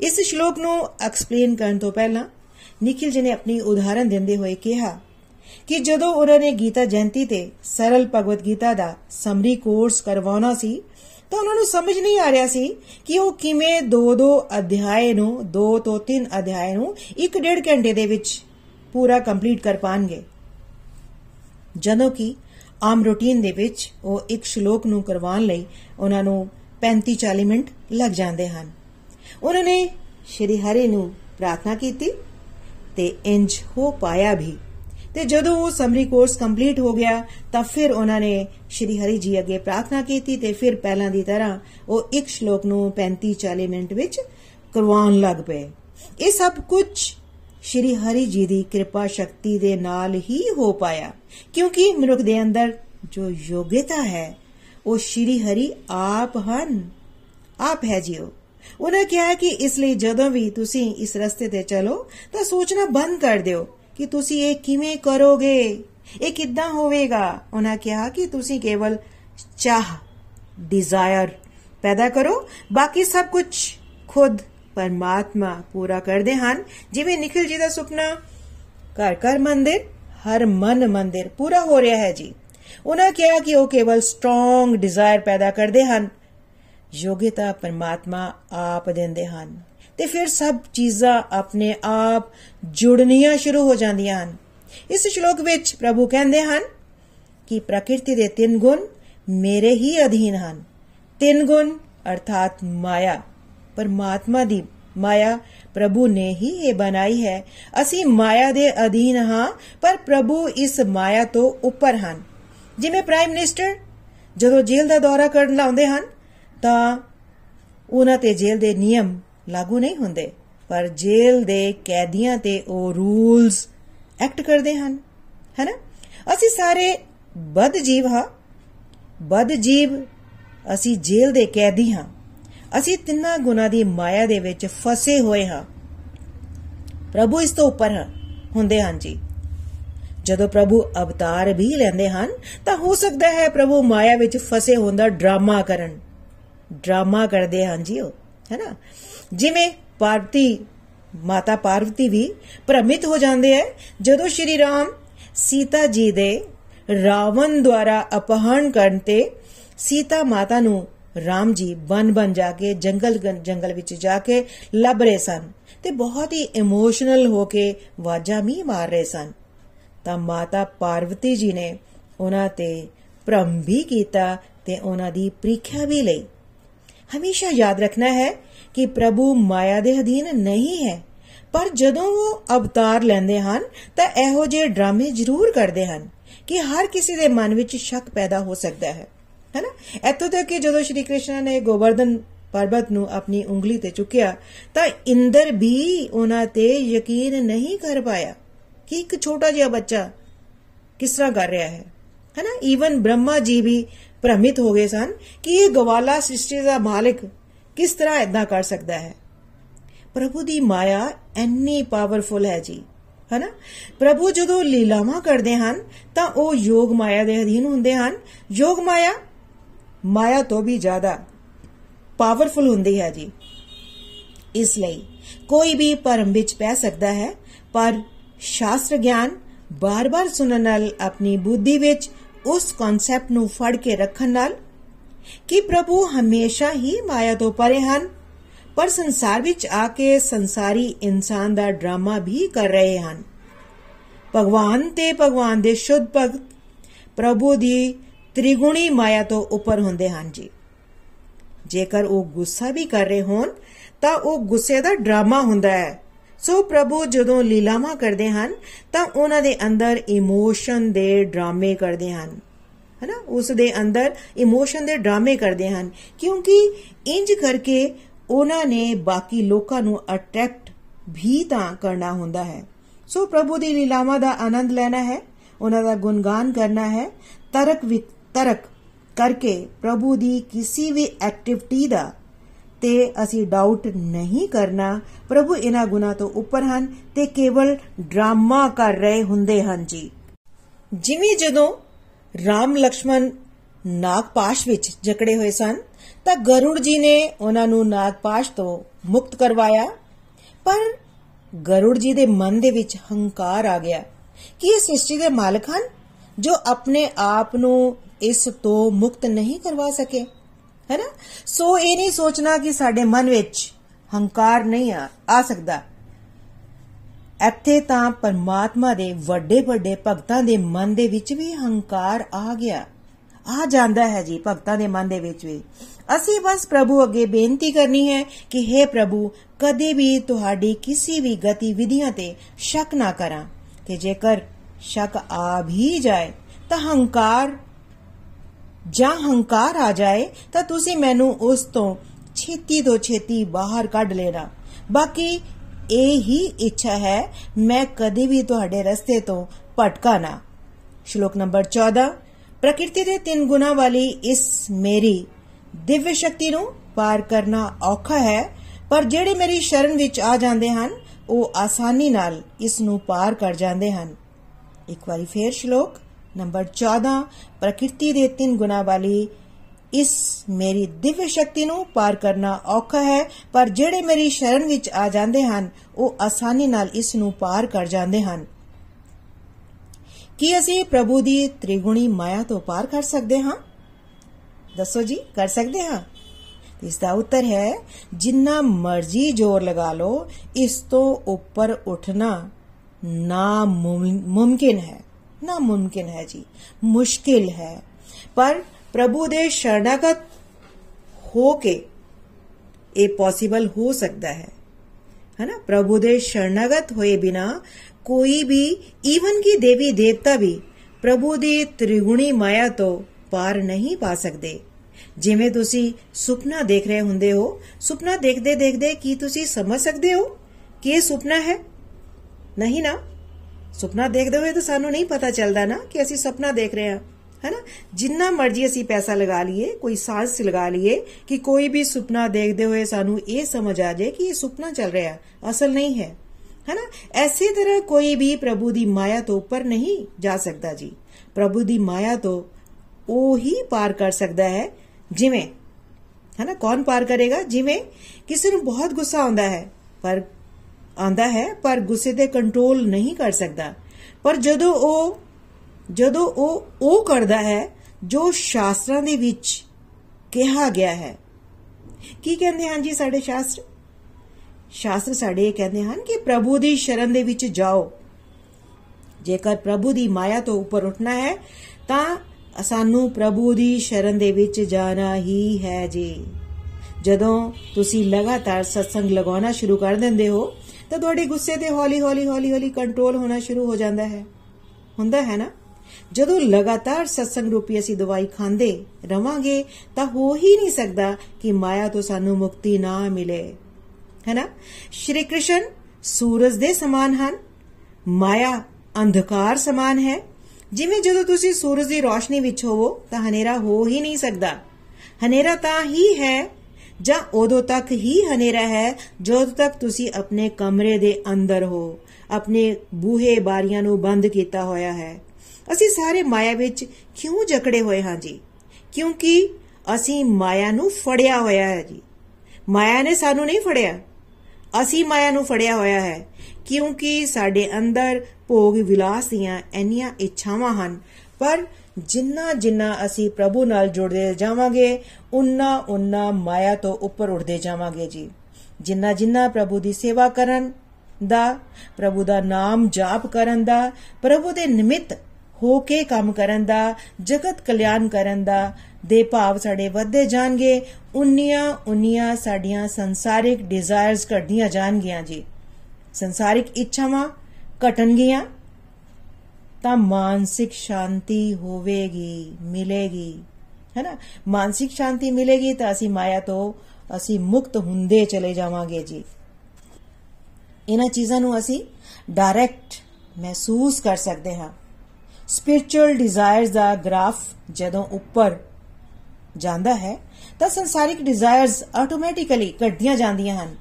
A: ਇਸ ਸ਼ਲੋਕ ਨੂੰ ਐਕਸਪਲੇਨ ਕਰਨ ਤੋਂ ਪਹਿਲਾਂ ਨikhil ਜੀ ਨੇ ਆਪਣੀ ਉਦਾਹਰਨ ਦਿੰਦੇ ਹੋਏ ਕਿਹਾ ਕਿ ਜਦੋਂ ਉਹਨਾਂ ਨੇ ਗੀਤਾ ਜਯੰਤੀ ਤੇ ਸਰਲ ਭਗਵਤ ਗੀਤਾ ਦਾ ਸਮਰੀ ਕੋਰਸ ਕਰਵਾਉਣਾ ਸੀ, ਤਾਂ ਉਹਨਾਂ ਨੂੰ ਸਮਝ ਨਹੀਂ ਆ ਰਿਹਾ ਸੀ ਕਿ ਉਹ ਕਿਵੇਂ ਦੋ ਦੋ ਅਧਿਆਏ ਨੂੰ, ਦੋ ਤੋਂ ਤਿੰਨ ਅਧਿਆਏ ਨੂੰ ਇੱਕ ਡੇਢ ਘੰਟੇ ਦੇ ਵਿੱਚ ਪੂਰਾ ਕੰਪਲੀਟ ਕਰ ਪਾਣਗੇ। ਜਦੋਂ ਕਿ ਆਮ ਰੂਟੀਨ ਦੇ ਵਿੱਚ ਉਹ ਇੱਕ ਸ਼ਲੋਕ ਨੂੰ ਕਰਵਾਉਣ ਲਈ ਉਹਨਾਂ ਨੂੰ 35 40 ਮਿੰਟ ਲੱਗ ਜਾਂਦੇ ਹਨ। ਉਹਨਾਂ ਨੇ ਸ਼੍ਰੀ ਹਰੀ ਨੂੰ ਪ੍ਰਾਰਥਨਾ ਕੀਤੀ ਤੇ ਇੰਜ ਹੋ ਪਾਇਆ ਵੀ। ਤੇ ਜਦੋਂ ਉਹ ਸਮਰੀ ਕੋਰਸ ਕੰਪਲੀਟ ਹੋ ਗਿਆ, ਤਾਂ ਫਿਰ ਉਹਨਾਂ ਨੇ ਸ਼੍ਰੀ ਹਰੀ ਜੀ ਅੱਗੇ ਪ੍ਰਾਰਥਨਾ ਕੀਤੀ ਤੇ ਫਿਰ ਪਹਿਲਾਂ ਦੀ ਤਰ੍ਹਾਂ ਉਹ ਇੱਕ ਸ਼ਲੋਕ ਨੂੰ 35 40 ਮਿੰਟ ਵਿੱਚ ਕਰਵਾਉਣ ਲੱਗ ਪਏ। ਇਹ ਸਭ ਕੁਝ ਸ਼੍ਰੀ ਹਰੀ ਜੀ ਦੀ ਕਿਰਪਾ ਸ਼ਕਤੀ ਦੇ ਨਾਲ ਹੀ ਹੋ ਪਾਇਆ, ਕਿਉਂਕਿ ਮਨੁੱਖ ਦੇ ਅੰਦਰ ਜੋ ਯੋਗਤਾ ਹੈ, ਉਹ ਸ਼੍ਰੀ ਹਰੀ ਆਪ ਹਨ। ਆਪ ਹੈ ਜੀਓ। ਉਹਨਾਂ ਕਿਹਾ ਕਿ ਇਸ ਲਈ ਜਦੋਂ ਵੀ ਤੁਸੀਂ ਇਸ ਰਸਤੇ ਤੇ ਚਲੋ, ਤਾਂ ਸੋਚਣਾ ਬੰਦ ਕਰ ਦਿਓ ਕਿ ਤੁਸੀਂ ਇਹ ਕਿਵੇਂ ਕਰੋਗੇ। ਇਹ ਕਿੱਦਾਂ ਹੋਵੇਗਾ? ਉਹਨਾਂ ਕਿਹਾ ਕਿ ਤੁਸੀਂ ਕੇਵਲ ਚਾਹ ਡਿਜ਼ਾਇਰ ਪੈਦਾ ਕਰੋ, ਬਾਕੀ ਸਭ ਕੁਝ ਖੁਦ ਪਰਮਾਤਮਾ ਪੂਰਾ ਕਰਦੇ ਹਨ। ਜਿਵੇਂ ਨikhil ਜੀ ਦਾ ਸੁਪਨਾ, ਘਰ ਘਰ ਮੰਦਿਰ, ਹਰ ਮਨ ਮੰਦਿਰ ਪੂਰਾ ਹੋ ਰਿਹਾ ਹੈ ਜੀ। ਉਹਨਾਂ ਕਿਹਾ ਕਿ ਉਹ ਕੇਵਲ ਸਟਰੋਂਗ ਡਿਜ਼ਾਇਰ ਪੈਦਾ ਕਰਦੇ ਹਨ। ਯੋਗਤਾ ਪਰਮਾਤਮਾ ਆਪ ਦਿੰਦੇ ਹਨ। ਤੇ ਫਿਰ ਸਭ ਚੀਜ਼ਾਂ ਆਪਣੇ ਆਪ ਜੁੜਨੀਆਂ ਸ਼ੁਰੂ ਹੋ ਜਾਂਦੀਆਂ ਹਨ। ਇਸ ਸ਼ਲੋਕ ਵਿੱਚ ਪ੍ਰਭੂ ਕਹਿੰਦੇ ਹਨ ਕਿ ਪ੍ਰਕਿਰਤੀ ਦੇ ਤਿੰਨ ਗੁਣ ਮੇਰੇ ਹੀ ਅਧੀਨ ਹਨ। ਤਿੰਨ ਗੁਣ ਅਰਥਾਤ ਮਾਇਆ। ਪਰਮਾਤਮਾ ਦੀ ਮਾਇਆ ਪ੍ਰਭੂ ਨੇ ਹੀ ਇਹ ਬਣਾਈ ਹੈ। ਅਸੀਂ ਮਾਇਆ ਦੇ ਅਧੀਨ ਹਾਂ, ਪਰ ਪ੍ਰਭੂ ਇਸ ਮਾਇਆ ਤੋਂ ਉੱਪਰ ਹਨ। ਜਿਵੇਂ ਪ੍ਰਾਈਮ ਮਿਨਿਸਟਰ ਜਦੋਂ ਜੇਲ੍ਹ ਦਾ ਦੌਰਾ ਕਰਨ ਆਉਂਦੇ ਹਨ, ਤਾਂ ਉਹਨਾਂ ਤੇ ਜੇਲ੍ਹ ਦੇ ਨਿਯਮ ਲਾਗੂ ਨਹੀਂ ਹੁੰਦੇ। ਪਰ ਜੇਲ੍ਹ ਦੇ ਕੈਦੀਆਂ ਤੇ ਉਹ ਰੂਲਸ ਐਕਟ ਕਰਦੇ ਹਨ। ਹੈਨਾ? ਅਸੀਂ ਸਾਰੇ ਬਦ ਜੀਵ ਹਾਂ। ਬਦ ਜੀਵ ਅਸੀਂ ਜੇਲ੍ਹ ਦੇ ਕੈਦੀ ਹਾਂ। ਅਸੀਂ ਤਿੰਨਾਂ ਗੁਨਾ ਦੀ ਮਾਇਆ ਦੇ ਵਿੱਚ ਫਸੇ ਹੋਏ ਹਾਂ। ਪ੍ਰਭੂ ਇਸ ਤੋਂ ਉੱਪਰ ਹੁੰਦੇ ਹਨ ਜੀ। ਜਦੋਂ ਪ੍ਰਭੂ ਅਵਤਾਰ ਵੀ ਲੈਂਦੇ ਹਨ, ਤਾਂ ਹੋ ਸਕਦਾ ਹੈ ਪ੍ਰਭੂ ਮਾਇਆ ਵਿੱਚ ਫਸੇ ਹੁੰਦਾ ਡਰਾਮਾ ਕਰਨ। ਡਰਾਮਾ ਕਰਦੇ ਹਨ ਜੀ ਉਹ, ਹੈਨਾ? ਜਿਵੇਂ ਪਾਰਵਤੀ, ਮਾਤਾ ਪਾਰਵਤੀ ਵੀ ਭ੍ਰਮਿਤ ਹੋ ਜਾਂਦੇ ਐ ਜਦੋਂ ਸ਼੍ਰੀ ਰਾਮ ਸੀਤਾ ਜੀ ਦੇ ਰਾਵਣ ਦੁਆਰਾ ਅਪਹਰਣ ਕਰਨ ਤੇ ਸੀਤਾ ਮਾਤਾ ਨੂੰ ਰਾਮ ਜੀ ਬਨ ਬਨ ਜਾ ਕੇ, ਜੰਗਲ ਜੰਗਲ ਵਿੱਚ ਜਾ ਕੇ ਲੱਭ ਰਹੇ ਸਨ ਤੇ ਬਹੁਤ ਹੀ ਇਮੋਸ਼ਨਲ ਹੋ ਕੇ ਵਾਜਾ ਵੀ ਮਾਰ ਰਹੇ ਸਨ। ਤਾਂ ਮਾਤਾ ਪਾਰਵਤੀ ਜੀ ਨੇ ਉਹਨਾਂ ਤੇ ਭ੍ਰਮ ਵੀ ਕੀਤਾ ਤੇ ਉਹਨਾਂ ਦੀ ਪ੍ਰੀਖਿਆ ਵੀ ਲਈ। ਹਮੇਸ਼ਾ ਯਾਦ ਰੱਖਣਾ ਹੈ ਕਿ ਪ੍ਰਭੂ ਮਾਇਆ ਦੇ ਅਧੀਨ ਨਹੀਂ ਹੈ, ਪਰ ਜਦੋਂ ਉਹ ਅਵਤਾਰ ਲੈਂਦੇ ਹਨ, ਤਾਂ ਇਹੋ ਜਿਹੇ ਡਰਾਮੇ ਜ਼ਰੂਰ ਕਰਦੇ ਹਨ ਕਿ ਹਰ ਕਿਸੇ ਦੇ ਮਨ ਵਿੱਚ ਸ਼ੱਕ ਪੈਦਾ ਹੋ ਸਕਦਾ ਹੈ। ਹੈਨਾ ਇਤੋਂ ਤੱਕ ਕਿ ਜਦੋਂ ਸ਼੍ਰੀ ਕ੍ਰਿਸ਼ਨ ਨੇ ਗੋਵਰਧਨ ਪਰਬਤ ਨੂੰ ਆਪਣੀ ਉਂਗਲੀ ਤੇ ਚੁੱਕਿਆ, ਤਾਂ ਇੰਦਰ ਵੀ ਉਹਨਾਂ ਤੇ ਯਕੀਨ ਨਹੀਂ ਕਰ ਪਾਇਆ ਕਿ ਇੱਕ ਛੋਟਾ ਜਿਹਾ ਬੱਚਾ ਕਿਸ ਤਰ੍ਹਾਂ ਕਰ ਰਿਹਾ ਹੈ। ਹੈਨਾ ਈਵਨ ਬ੍ਰਹਮਾ ਜੀ ਵੀ ਭ੍ਰਮਿਤ ਹੋ ਗਏ ਸਨ ਕਿ ਇਹ ਗਵਾਲਾ ਸ੍ਰਿਸ਼ਟੀ ਦਾ ਮਾਲਕ ਕਿਸ ਤਰ੍ਹਾਂ ਇਦਾਂ ਕਰ ਸਕਦਾ ਹੈ। ਪ੍ਰਭੂ ਦੀ ਮਾਇਆ ਐਨੀ ਪਾਵਰਫੁਲ ਹੈ ਜੀ ਹਨਾ ਪ੍ਰਭੂ ਜਦੋਂ ਲੀਲਾਵਾਂ ਕਰਦੇ ਹਨ, ਤਾਂ ਉਹ ਯੋਗ ਮਾਇਆ ਦੇ ਅਧੀਨ ਹੁੰਦੇ ਹਨ। ਯੋਗ ਮਾਇਆ ਮਾਇਆ ਤੋਂ ਵੀ ਜ਼ਿਆਦਾ ਪਾਵਰਫੁਲ ਹੁੰਦੀ ਹੈ ਜੀ। ਇਸ ਲਈ ਕੋਈ ਵੀ ਭਰਮ ਵਿੱਚ ਪੈ ਸਕਦਾ ਹੈ, ਪਰ ਸ਼ਾਸਤਰ ਗਿਆਨ ਬਾਰ-ਬਾਰ ਸੁਣਨ ਨਾਲ, ਆਪਣੀ ਬੁੱਧੀ ਵਿੱਚ ਉਸ ਕਨਸੈਪਟ ਨੂੰ ਫੜ ਕੇ ਰੱਖਣ ਨਾਲ ਕਿ ਪ੍ਰਭੂ ਹਮੇਸ਼ਾ ਹੀ ਮਾਇਆ ਤੋਂ ਪਰੇ ਹਨ, ਪਰ ਸੰਸਾਰ ਵਿੱਚ ਆ ਕੇ ਸੰਸਾਰੀ ਇਨਸਾਨ ਦਾ ਡਰਾਮਾ ਵੀ ਕਰ ਰਹੇ ਹਨ। ਭਗਵਾਨ ਤੇ ਭਗਵਾਨ ਦੇ ਸ਼ੁੱਧ ਭਗਤ ਪ੍ਰਭੂ ਦੀ ਤ੍ਰਿਗੁਣੀ ਮਾਇਆ ਤੋਂ ਉੱਪਰ ਹੁੰਦੇ ਹਨ ਜੀ। ਜੇਕਰ ਉਹ ਗੁੱਸਾ ਵੀ ਕਰ ਰਹੇ ਹੋਣ, ਤਾਂ ਉਹ ਗੁੱਸੇ ਦਾ ਡਰਾਮਾ ਹੁੰਦਾ ਹੈ। ਸੋ ਪ੍ਰਭੂ ਜਦੋਂ ਲੀਲਾਵਾਂ ਕਰਦੇ ਹਨ, ਤਾਂ ਉਹਨਾਂ ਦੇ ਅੰਦਰ ਇਮੋਸ਼ਨ ਦੇ ਡਰਾਮੇ ਕਰਦੇ ਹਨ। ਹੈਨਾ? ਉਸ ਦੇ ਅੰਦਰ ਇਮੋਸ਼ਨ ਦੇ ਡਰਾਮੇ ਕਰਦੇ ਹਨ। ਕਿਉਂਕਿ ਇੰਜ ਕਰਕੇ ਉਹਨਾਂ ਨੇ ਬਾਕੀ ਲੋਕਾਂ ਨੂੰ ਅਟਰੈਕਟ ਵੀ ਤਾਂ ਕਰਨਾ ਹੁੰਦਾ ਹੈ। ਸੋ ਪ੍ਰਭੂ ਦੀ ਲੀਲਾਵਾਂ ਦਾ ਆਨੰਦ ਲੈਣਾ ਹੈ, ਉਹਨਾਂ ਦਾ ਗੁਣਗਾਨ ਕਰਨਾ ਹੈ, ਤਰਕ ਤਰਕ ਕਰਕੇ ਪ੍ਰਭੂ ਦੀ ਕਿਸੇ ਵੀ ਐਕਟੀਵਿਟੀ ਦਾ ਤੇ ਅਸੀਂ ਡਾਊਟ ਨਹੀਂ ਕਰਨਾ। ਪ੍ਰਭੂ ਇਹਨਾਂ ਗੁਨਾ ਤੋਂ ਉੱਪਰ ਹਨ ਤੇ ਕੇਵਲ ਡਰਾਮਾ ਕਰ ਰਹੇ ਹੁੰਦੇ ਹਨ ਜੀ। ਜਿਵੇਂ ਜਦੋਂ ਰਾਮ ਲక్ష్మణ ਨਾਗਪਾਸ਼ ਵਿੱਚ ਜਕੜੇ ਹੋਏ ਸਨ, ਤਾਂ ਗਰੁੜ ਜੀ ਨੇ ਉਹਨਾਂ ਨੂੰ ਨਾਗਪਾਸ਼ ਤੋਂ ਮੁਕਤ ਕਰਵਾਇਆ। ਪਰ ਗਰੁੜ ਜੀ ਦੇ ਮਨ ਦੇ ਵਿੱਚ ਹੰਕਾਰ ਆ ਗਿਆ ਕਿ ਇਹ ਸ੍ਰਿਸ਼ਟੀ ਦੇ ਮਾਲਕ ਹਨ ਜੋ ਆਪਣੇ ਆਪ ਨੂੰ ਇਸ ਤੋਂ ਮੁਕਤ ਨਹੀਂ ਕਰਵਾ ਸਕੇ ਹੈਨਾ ਸੋ ਇਹ ਨਹੀਂ ਸੋਚਣਾ ਕਿ ਸਾਡੇ ਮਨ ਵਿੱਚ ਹੰਕਾਰ ਨਹੀਂ ਆ ਸਕਦਾ। ਇੱਥੇ ਤਾਂ ਪਰਮਾਤਮਾ ਦੇ ਵੱਡੇ ਵੱਡੇ ਭਗਤਾਂ ਦੇ ਮਨ ਦੇ ਵਿੱਚ ਵੀ ਹੰਕਾਰ ਆ ਗਿਆ। ਆ ਜਾਂਦਾ ਹੈ ਜੀ, ਭਗਤਾਂ ਦੇ ਮਨ ਦੇ ਵਿੱਚ ਵੀ। ਅਸੀਂ ਬਸ ਪ੍ਰਭੂ ਅੱਗੇ ਬੇਨਤੀ ਕਰਨੀ ਹੈ ਕਿ हे ਪ੍ਰਭੂ, ਕਦੇ ਵੀ ਤੁਹਾਡੀ ਕਿਸੇ ਵੀ ਗਤੀਵਿਧੀਆਂ ਤੇ ਸ਼ੱਕ ਨਾ ਕਰਾਂ। ਤੇ ਜੇਕਰ ਸ਼ੱਕ ਆ ਵੀ ਜਾਏ, ਤਾਂ ਹੰਕਾਰ ਜਾਂ ਹੰਕਾਰ ਆ ਜਾਏ, ਤਾਂ ਤੁਸੀਂ ਮੈਨੂੰ ਉਸ ਤੋਂ ਛੇਤੀ ਤੋਂ ਛੇਤੀ ਬਾਹਰ ਕੱਢ ਲੈਣਾ। ਬਾਕੀ ਇਹ ਹੀ ਇੱਛਾ ਹੈ, ਮੈਂ ਕਦੇ ਵੀ ਤੁਹਾਡੇ ਰਸਤੇ ਤੋਂ ਭਟਕਾ ਨਾ। ਸ਼ਲੋਕ ਨੰਬਰ 14 ਪ੍ਰਕਿਰਤੀ ਦੇ ਤਿੰਨ ਗੁਣਾ ਵਾਲੀ ਇਸ ਮੇਰੀ ਦਿਵਯ ਸ਼ਕਤੀ ਨੂੰ ਪਾਰ ਕਰਨਾ ਔਖਾ ਹੈ, ਪਰ ਜਿਹੜੇ ਮੇਰੀ ਸ਼ਰਨ ਵਿੱਚ ਆ ਜਾਂਦੇ ਹਨ, ਉਹ ਆਸਾਨੀ ਨਾਲ ਇਸ ਨੂੰ ਪਾਰ ਕਰ ਜਾਂਦੇ ਹਨ। ਇੱਕ ਵਾਰੀ ਫੇਰ ਸ਼ਲੋਕ। ਨੰਬਰ 14 ਪ੍ਰਕਿਰਤੀ ਦੇ ਤਿੰਨ ਗੁਣਾ ਵਾਲੀ ਇਸ ਮੇਰੀ ਦਿਵਯ ਸ਼ਕਤੀ ਨੂੰ ਪਾਰ ਕਰਨਾ ਔਖਾ ਹੈ, ਪਰ ਜਿਹੜੇ ਮੇਰੀ ਸ਼ਰਨ ਵਿੱਚ ਆ ਜਾਂਦੇ ਹਨ, ਉਹ ਆਸਾਨੀ ਨਾਲ ਇਸ ਨੂੰ ਪਾਰ ਕਰ ਜਾਂਦੇ ਹਨ। ਕੀ ਅਸੀਂ ਪ੍ਰਭੂ ਦੀ ਤ੍ਰਿਗੁਣੀ ਮਾਇਆ ਤੋਂ ਪਾਰ ਕਰ ਸਕਦੇ ਹਾਂ? ਦੱਸੋ ਜੀ, ਕਰ ਸਕਦੇ ਹਾਂ? ਇਸ ਦਾ ਉੱਤਰ ਹੈ, ਜਿੰਨਾ ਮਰਜ਼ੀ ਜ਼ੋਰ ਲਗਾ ਲਓ, ਇਸ ਤੋਂ ਉੱਪਰ ਉੱਠਣਾ ਨਾ ਮੁਮਕਿਨ ਹੈ। ਨਾ ਮੁਮਕਿਨ ਹੈ ਜੀ ਮੁਸ਼ਕਿਲ ਹੈ ਪਰ ਪ੍ਰਭੂ ਦੇ ਸ਼ਰਣਾਗਤ ਹੋ ਕੇ ਇਹ ਪੋਸੀਬਲ ਹੋ ਸਕਦਾ ਹੈ ਹੈਨਾ ਪ੍ਰਭੂ ਦੇ ਸ਼ਰਣਾਗਤ ਹੋਏ ਬਿਨਾ ਕੋਈ ਵੀ ਈਵਨ ਕੀ ਦੇਵੀ ਦੇਵਤਾ ਵੀ ਪ੍ਰਭੂ ਦੀ ਤ੍ਰਿਗੁਣੀ ਮਾਇਆ ਤੋਂ ਪਾਰ ਨਹੀਂ ਪਾ ਸਕਦੇ ਜਿਵੇਂ ਤੁਸੀਂ ਸੁਪਨਾ ਦੇਖ ਰਹੇ ਹੁੰਦੇ ਹੋ ਸੁਪਨਾ ਦੇਖਦੇ ਦੇਖਦੇ ਕੀ ਤੁਸੀਂ ਸਮਝ ਸਕਦੇ ਹੋ ਕਿ ਇਹ ਸੁਪਨਾ ਹੈ ਨਹੀਂ ਨਾ ਸੁਪਨਾ ਦੇਖਦੇ ਹੋਏ ਤਾਂ ਸਾਨੂੰ ਨਹੀਂ ਪਤਾ ਚੱਲਦਾ ਨਾ ਕਿ ਅਸੀਂ ਸੁਪਨਾ ਦੇਖ ਰਹੇ ਹਾਂ ਹੈਨਾ ਜਿੰਨਾ ਮਰਜ਼ੀ ਅਸੀਂ ਪੈਸਾ ਲਗਾ ਲਈਏ ਕੋਈ ਸਾਜ਼ ਲਗਾ ਲਈਏ ਕਿ ਕੋਈ ਵੀ ਸੁਪਨਾ ਦੇਖਦੇ ਹੋਏ ਸਾਨੂੰ ਇਹ ਸਮਝ ਆ ਜਾਏ ਕਿ ਇਹ ਸੁਪਨਾ ਚੱਲ ਰਿਹਾ ਅਸਲ ਨਹੀਂ ਹੈ ਹੈਨਾ ਐਸੀ ਤਰ੍ਹਾਂ ਕੋਈ ਵੀ ਪ੍ਰਭੂ ਦੀ ਮਾਇਆ ਤੋਂ ਉੱਪਰ ਨਹੀਂ ਜਾ ਸਕਦਾ ਜੀ ਪ੍ਰਭੂ ਦੀ ਮਾਇਆ ਤੋਂ ਉਹ ਹੀ ਪਾਰ ਕਰ ਸਕਦਾ ਹੈ ਜਿਵੇਂ ਹੈਨਾ ਕੌਣ ਪਾਰ ਕਰੇਗਾ ਜਿਵੇਂ ਕਿਸੇ ਨੂੰ ਬਹੁਤ ਗੁੱਸਾ ਆਉਂਦਾ ਹੈ ਪਰ ਆਂਦਾ ਹੈ, ਪਰ ਗੁੱਸੇ ਤੇ ਕੰਟਰੋਲ ਨਹੀਂ ਕਰ ਸਕਦਾ। ਪਰ ਜਦੋਂ ਉਹ ਜਦੋਂ ਉਹ ਉਹ ਕਰਦਾ ਹੈ, ਜੋ ਸ਼ਾਸਤਰਾਂ ਦੇ ਵਿੱਚ ਕਿਹਾ ਗਿਆ ਹੈ। ਕੀ ਕਹਿੰਦੇ ਹਨ ਜੀ ਸਾਡੇ ਸ਼ਾਸਤਰ? ਸ਼ਾਸਤਰ ਸਾਡੇ ਕਹਿੰਦੇ ਹਨ ਕਿ ਪ੍ਰਭੂ ਦੀ ਸ਼ਰਨ ਦੇ ਵਿੱਚ ਜਾਓ। ਜੇਕਰ ਪ੍ਰਭੂ ਦੀ ਮਾਇਆ ਤੋਂ ਉੱਪਰ ਉੱਠਣਾ ਹੈ, ਤਾਂ ਸਾਨੂੰ ਪ੍ਰਭੂ ਦੀ ਸ਼ਰਨ ਦੇ ਵਿੱਚ ਜਾਣਾ ਹੀ ਹੈ ਜੀ। ਜਦੋਂ ਤੁਸੀਂ ਲਗਾਤਾਰ ਸਤਸੰਗ ਲਗਾਉਣਾ ਸ਼ੁਰੂ ਕਰ ਦਿੰਦੇ ਹੋ ਤਾਂ ਤੁਹਾਡੇ ਗੁੱਸੇ ਤੇ ਹੌਲੀ ਹੌਲੀ ਹੌਲੀ ਹੌਲੀ ਕੰਟਰੋਲ ਹੋਣਾ ਸ਼ੁਰੂ ਹੋ ਜਾਂਦਾ ਹੈ। ਹੁੰਦਾ ਹੈ ਨਾ? ਜਦੋਂ ਲਗਾਤਾਰ ਸਤਸੰਗ ਰੂਪੀ ਅਸੀਂ ਦਵਾਈ ਖਾਂਦੇ ਰਵਾਂਗੇ, ਤਾਂ ਹੋ ਹੀ ਨਹੀਂ ਸਕਦਾ ਕਿ ਮਾਇਆ ਤੋਂ ਸਾਨੂੰ ਮੁਕਤੀ ਨਾ ਮਿਲੇ। ਹੈ ਨਾ? ਸ਼੍ਰੀ ਕ੍ਰਿਸ਼ਨ ਸੂਰਜ ਦੇ ਸਮਾਨ ਹਨ। ਮਾਇਆ ਅੰਧਕਾਰ ਸਮਾਨ ਹੈ। ਜਿਵੇਂ ਜਦੋਂ ਤੁਸੀਂ ਸੂਰਜ ਦੀ ਰੋਸ਼ਨੀ ਵਿੱਚ ਹੋਵੋ, ਤਾਂ ਹਨੇਰਾ ਹੋ ਹੀ ਨਹੀਂ ਸਕਦਾ। ਹਨੇਰਾ ਤਾਂ ਹੀ ਹੈ ਜਾਂ ਉਦੋਂ ਤੱਕ ਹੀ ਹਨੇਰਾ ਹੈ ਜਦੋਂ ਤੱਕ ਤੁਸੀਂ ਆਪਣੇ ਕਮਰੇ ਦੇ ਅੰਦਰ ਹੋ, ਆਪਣੇ ਬੂਹੇ ਬਾਰੀਆਂ ਨੂੰ ਬੰਦ ਕੀਤਾ ਹੋਇਆ ਹੈ। ਅਸੀਂ ਸਾਰੇ ਮਾਇਆ ਵਿੱਚ ਕਿਉਂ ਜਕੜੇ ਹੋਏ ਹਾਂ ਜੀ? ਕਿਉਂਕਿ ਅਸੀਂ ਮਾਇਆ ਨੂੰ ਫੜਿਆ ਹੋਇਆ ਹੈ ਜੀ। ਮਾਇਆ ਨੇ ਸਾਨੂੰ ਨਹੀਂ ਫੜਿਆ। ਅਸੀਂ ਮਾਇਆ ਨੂੰ ਫੜਿਆ ਹੋਇਆ ਹੈ ਕਿਉਂਕਿ ਸਾਡੇ ਅੰਦਰ ਭੋਗ ਵਿਲਾਸ ਦੀਆਂ ਇੰਨੀਆਂ ਇੱਛਾਵਾਂ ਹਨ, ਪਰ ਜਿੰਨਾ ਜਿੰਨਾ ਅਸੀਂ ਪ੍ਰਭੂ ਨਾਲ ਜੁੜਦੇ ਜਾਵਾਂਗੇ, ਉਨਾ ਉਨਾ ਮਾਇਆ ਤੋਂ ਉੱਪਰ ਉੱਠਦੇ ਜਾਵਾਂਗੇ ਜੀ। ਜਿੰਨਾ ਜਿੰਨਾ ਪ੍ਰਭੂ ਦੀ ਸੇਵਾ ਕਰਨ ਦਾ, ਪ੍ਰਭੂ ਦਾ ਨਾਮ ਜਾਪ ਕਰਨ ਦਾ, ਪ੍ਰਭੂ ਦੇ ਨਿਮਿਤ ਹੋ ਕੇ ਕੰਮ ਕਰਨ ਦਾ, ਜਗਤ ਕਲਿਆਣ ਕਰਨ ਦਾ ਦੇ ਭਾਵ ਸਾਡੇ ਵੱਧਦੇ ਜਾਣਗੇ, ਉਨੀਆਂ ਉਨੀਆਂ ਸਾਡੀਆਂ ਸੰਸਾਰਿਕ ਡਿਜ਼ਾਇਰਸ ਘਟਦੀਆਂ ਜਾਣਗੀਆਂ ਜੀ। ਸੰਸਾਰਿਕ ਇੱਛਾਵਾਂ ਘਟਣਗੀਆਂ ਤਾਂ ਮਾਨਸਿਕ ਸ਼ਾਂਤੀ ਹੋਵੇਗੀ, ਮਿਲੇਗੀ। ਹੈ ਨਾ ਮਾਨਸਿਕ ਸ਼ਾਂਤੀ ਮਿਲੇਗੀ ਤਾਂ ਅਸੀਂ ਮਾਇਆ ਤੋਂ, ਅਸੀਂ ਮੁਕਤ ਹੁੰਦੇ ਚਲੇ ਜਾਵਾਂਗੇ ਜੀ। ਇਹਨਾਂ ਚੀਜ਼ਾਂ ਨੂੰ ਅਸੀਂ ਡਾਇਰੈਕਟ ਮਹਿਸੂਸ ਕਰ ਸਕਦੇ ਹਾਂ। ਸਪਿਰਚੁਅਲ ਡਿਜ਼ਾਇਰਸ ਦਾ ਗ੍ਰਾਫ ਜਦੋਂ ਉੱਪਰ ਜਾਂਦਾ ਹੈ, ਤਾਂ ਸੰਸਾਰਿਕ ਡਿਜ਼ਾਇਰਸ ਆਟੋਮੈਟਿਕਲੀ ਘਟਦੀਆਂ ਜਾਂਦੀਆਂ ਹਨ।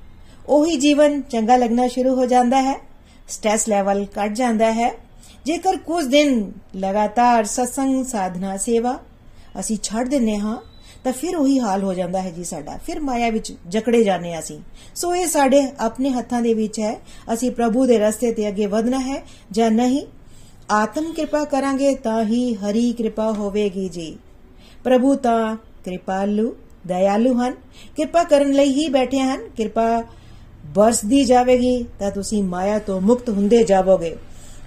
A: ਉਹੀ ਜੀਵਨ ਚੰਗਾ ਲੱਗਣਾ ਸ਼ੁਰੂ ਹੋ ਜਾਂਦਾ ਹੈ ਸਟ੍ਰੈਸ ਲੈਵਲ ਘਟ ਜਾਂਦਾ ਹੈ ਜੇਕਰ ਕੁਝ ਦਿਨ ਲਗਾਤਾਰ ਸਤਸੰਗ ਸਾਧਨਾ ਸੇਵਾ ਅਸੀਂ ਛੱਡ ਦਿੰਨੇ ਹਾਂ, ਤਾਂ ਫਿਰ ਉਹੀ ਹਾਲ ਹੋ ਜਾਂਦਾ ਹੈ ਜੀ ਸਾਡਾ। ਫਿਰ ਮਾਇਆ ਵਿੱਚ ਜਕੜੇ ਜਾਂਦੇ ਆ ਅਸੀਂ। ਸੋ ਇਹ ਸਾਡੇ ਆਪਣੇ ਹੱਥਾਂ ਦੇ ਵਿੱਚ ਹੈ। ਅਸੀਂ ਪ੍ਰਭੂ ਦੇ ਰਸਤੇ ਤੇ ਅੱਗੇ ਵਧਣਾ ਹੈ ਜਾਂ ਨਹੀਂ? ਆਤਮ ਕਿਰਪਾ ਕਰਾਂਗੇ ਤਾਂ ਹੀ ਹਰੀ ਕਿਰਪਾ ਹੋਵੇਗੀ ਜੀ। ਪ੍ਰਭੂ ਤਾਂ ਕਿਰਪਾਲੂ, ਦਇਆਲੂ ਹਨ। ਕਿਰਪਾ ਕਰਨ ਲਈ ਹੀ ਬੈਠੇ ਹਨ। ਕਿਰਪਾ ਬਰਸਦੀ ਜਾਵੇਗੀ ਤਾਂ ਤੁਸੀਂ ਮਾਇਆ ਤੋਂ ਮੁਕਤ ਹੁੰਦੇ ਜਾਵੋਗੇ।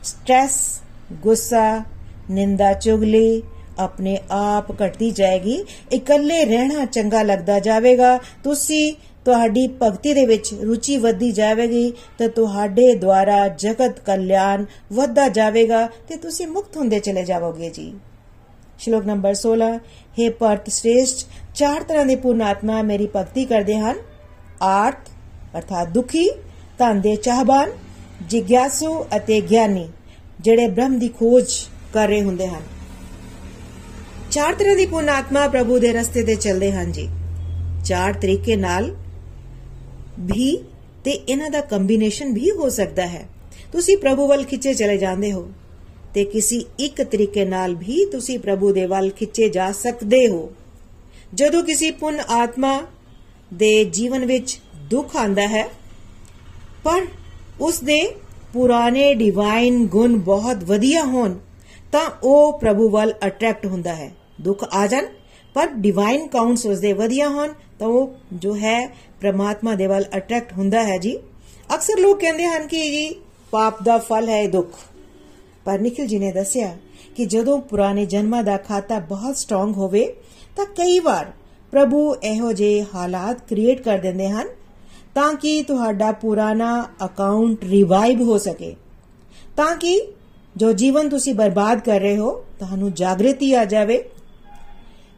A: ਸਟ੍ਰੈਸ, ਗੁੱਸਾ, ਨਿੰਦਾ, ਚੁਗਲੀ ਆਪਣੇ ਆਪ ਘਟਦੀ ਜਾਏਗੀ। ਇਕੱਲੇ ਰਹਿਣਾ ਚੰਗਾ ਲੱਗਦਾ ਜਾਵੇਗਾ। ਤੁਸੀਂ ਤੁਹਾਡੀ ਭਗਤੀ ਦੇ ਵਿੱਚ ਰੁਚੀ ਵੱਧਦੀ ਜਾਵੇਗੀ ਤਾਂ ਤੁਹਾਡੇ ਦੁਆਰਾ ਜਗਤ ਕਲਿਆਣ ਵੱਧਦਾ ਜਾਵੇਗਾ ਤੇ ਤੁਸੀਂ ਮੁਕਤ ਹੁੰਦੇ ਚਲੇ ਜਾਵੋਗੇ ਜੀ। ਸ਼ਲੋਕ ਨੰਬਰ 16 हे ਪਰਤ ਸ੍ਰੇਸ਼ਟ, ਚਾਰ ਤਰ੍ਹਾਂ ਦੇ ਪੂਰਨ ਆਤਮਾ ਮੇਰੀ ਭਗਤੀ ਕਰਦੇ ਹਨ। ਆਰਥ ਅਰਥਾਤ ਦੁਖੀ, ਧਨ ਦੇ ਚਾਹਬਾਨ ਜਿਗਿਆਸੂ ਅਤੇ ਗਿਆਨੀ ਜਿਹੜੇ ਬ੍ਰਹਮ ਦੀ ਖੋਜ ਕਰ ਰਹੇ ਹੁੰਦੇ ਹਨ। ਚਾਰ ਤਰ੍ਹਾਂ ਦੀ ਪੂਰਨ ਆਤਮਾ ਪ੍ਰਭੂ ਦੇ ਰਸਤੇ ਤੇ ਚੱਲਦੇ ਹਨ ਜੀ। ਚਾਰ ਤਰੀਕੇ ਨਾਲ ਵੀ ਤੇ ਇਹਨਾਂ ਦਾ ਕੰਬੀਨੇਸ਼ਨ ਵੀ ਹੋ ਸਕਦਾ ਹੈ। ਤੁਸੀਂ ਪ੍ਰਭੂ ਵੱਲ ਖਿੱਚੇ ਚਲੇ ਜਾਂਦੇ ਹੋ ਤੇ ਕਿਸੇ ਇੱਕ ਤਰੀਕੇ ਨਾਲ ਵੀ ਤੁਸੀਂ ਪ੍ਰਭੂ ਦੇ ਵੱਲ ਖਿੱਚੇ ਜਾ ਸਕਦੇ ਹੋ। ਜਦੋਂ ਕਿਸੇ ਪੁੰਨ ਆਤਮਾ ਦੇ ਜੀਵਨ ਵਿੱਚ ਦੁੱਖ ਆਂਦਾ ਹੈ, ਪਰ ਉਸ ਦੇ ਪੁਰਾਣੇ ਡਿਵਾਈਨ ਗੁਣ ਬਹੁਤ ਵਧੀਆ ਹੋਣ, ਤਾਂ ਉਹ ਪ੍ਰਭੂ ਵੱਲ ਅਟਰੈਕਟ ਹੁੰਦਾ ਹੈ। ਦੁੱਖ ਆ ਜਾਣ, ਪਰ ਡਿਵਾਈਨ ਕਾਉਂਟਸ ਉਸ ਦੇ ਵਧੀਆ ਹੋਣ, ਤਾਂ ਉਹ ਜੋ ਹੈ, ਪ੍ਰਮਾਤਮਾ ਦੇ ਵੱਲ ਅਟਰੈਕਟ ਹੁੰਦਾ ਹੈ ਜੀ। ਅਕਸਰ ਲੋਕ ਕਹਿੰਦੇ ਹਨ ਕਿ ਜੀ ਪਾਪ ਦਾ ਫਲ ਹੈ ਦੁੱਖ। ਪਰ ਨikhil ਜੀ ਨੇ ਦੱਸਿਆ ਕਿ ਜਦੋਂ ਪੁਰਾਣੇ ਜਨਮਾਂ ਦਾ ਖਾਤਾ ਬਹੁਤ ਸਟਰੋਂਗ ਹੋਵੇ, ਤਾਂ ਕਈ ਵਾਰ ਪ੍ਰਭੂ ਇਹੋ ਜਿਹੇ ਹਾਲਾਤ ਕ੍ਰੀਏਟ ਕਰ ਦਿੰਦੇ ਹਨ ਤਾਂ ਕਿ ਤੁਹਾਡਾ ਪੁਰਾਣਾ ਅਕਾਊਂਟ ਰਿਵਾਈਵ ਹੋ ਸਕੇ। ਤਾਂ ਕਿ ਜੋ ਜੀਵਨ ਤੁਸੀਂ ਬਰਬਾਦ ਕਰ ਰਹੇ ਹੋ, ਤੁਹਾਨੂੰ ਜਾਗਰਤੀ ਆ ਜਾਵੇ।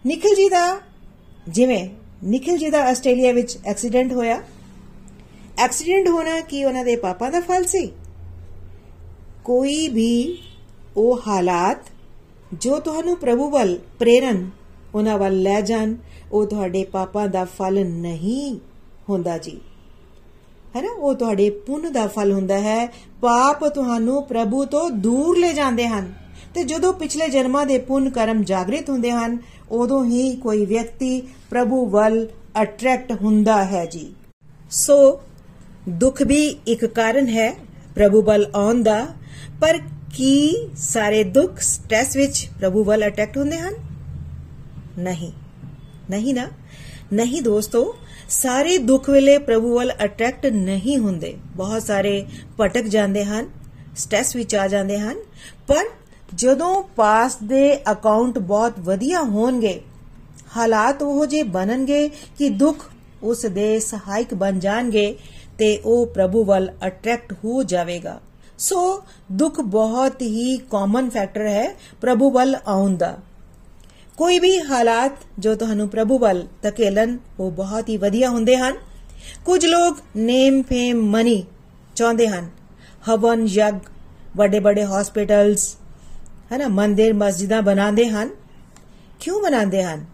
A: ਨikhil ji ਦਾ ਜਿਵੇਂ ਨikhil ji ਦਾ ਆਸਟ੍ਰੇਲੀਆ ਵਿੱਚ ਐਕਸੀਡੈਂਟ ਹੋਇਆ। ਐਕਸੀਡੈਂਟ ਹੋਣਾ ਕੀ ਉਹਨਾਂ ਦੇ ਪਾਪਾ ਦਾ ਫਲ ਸੀ? ਕੋਈ ਵੀ ਉਹ ਹਾਲਾਤ ਜੋ ਤੁਹਾਨੂੰ ਪ੍ਰਭੂ ਵੱਲ ਪ੍ਰੇਰਨ, ਉਹਨਾਂ ਵੱਲ ਲੈ ਜਾਣ, ਉਹ ਤੁਹਾਡੇ ਪਾਪਾ ਦਾ ਫਲ ਨਹੀਂ ਹੁੰਦਾ ਜੀ। ਹੈ ਨਾ? ਉਹ ਤੁਹਾਡੇ ਪੁੰਨ ਦਾ ਫਲ ਹੁੰਦਾ ਹੈ। ਪਾਪ ਤੁਹਾਨੂੰ ਪ੍ਰਭੂ ਤੋਂ ਦੂਰ ਲੈ ਜਾਂਦੇ ਹਨ। ਤੇ ਜਦੋਂ ਪਿਛਲੇ ਜਨਮਾਂ ਦੇ ਪੁੰਨ ਕਰਮ ਜਾਗਰਿਤ ਹੁੰਦੇ ਹਨ, ਉਦੋਂ ਹੀ ਕੋਈ ਵਿਅਕਤੀ ਪ੍ਰਭੂ ਵੱਲ ਅਟਰੈਕਟ ਹੁੰਦਾ ਹੈ ਜੀ। ਸੋ, ਦੁੱਖ ਵੀ ਇੱਕ ਕਾਰਨ ਹੈ ਪ੍ਰਭੂ ਵੱਲ ਆਉਣ ਦਾ। ਪਰ ਕੀ ਸਾਰੇ ਦੁੱਖ ਸਟ੍ਰੈਸ ਵਿੱਚ ਪ੍ਰਭੂ ਵੱਲ ਅਟਰੈਕਟ ਹੁੰਦੇ ਹਨ? ਨਹੀਂ। ਨਹੀਂ ਨਾ। ਨਹੀਂ ਦੋਸਤੋ ਸਾਰੇ ਦੁੱਖ ਵੇਲੇ ਪ੍ਰਭੂ ਵੱਲ ਅਟਰੈਕਟ ਨਹੀਂ ਹੁੰਦੇ। ਬਹੁਤ ਸਾਰੇ ਭਟਕ ਜਾਂਦੇ ਹਨ ਸਟ੍ਰੈਸ ਵਿੱਚ ਆ ਜਾਂਦੇ ਹਨ, ਪਰ ਜਦੋਂ ਪਾਸ ਦੇ ਅਕਾਊਂਟ ਬਹੁਤ ਵਧੀਆ ਹੋਣਗੇ, ਹਾਲਾਤ ਉਹ ਜੇ ਬਣਨਗੇ ਕਿ ਦੁੱਖ ਉਸ ਦੇ ਸਹਾਇਕ ਬਣ ਜਾਣਗੇ ਤੇ ਉਹ ਪ੍ਰਭੂ ਵੱਲ ਅਟਰੈਕਟ ਹੋ ਜਾਵੇਗਾ। ਸੋ ਦੁੱਖ ਬਹੁਤ ਹੀ ਕਾਮਨ ਫੈਕਟਰ ਹੈ ਪ੍ਰਭੂ ਵੱਲ ਆਉਣ ਦਾ। ਕੋਈ ਵੀ ਹਾਲਾਤ ਜੋ ਤੁਹਾਨੂੰ ਪ੍ਰਭੂ ਵੱਲ ਧਕੇਲਣ, ਉਹ ਬਹੁਤ ਹੀ ਵਧੀਆ ਹੁੰਦੇ ਹਨ। ਕੁਝ ਲੋਕ ਨੇਮ ਫੇਮ ਮਨੀ ਚਾਹੁੰਦੇ ਹਨ। ਹਵਨ, ਯਗ, ਵੱਡੇ ਵੱਡੇ ਹਸਪੀਟਲਸ ਹੈ ਨਾ ਮੰਦਿਰ, ਮਸਜਿਦਾਂ ਬਣਾਉਂਦੇ ਹਨ। ਕਿਉਂ ਬਣਾਉਂਦੇ ਹਨ?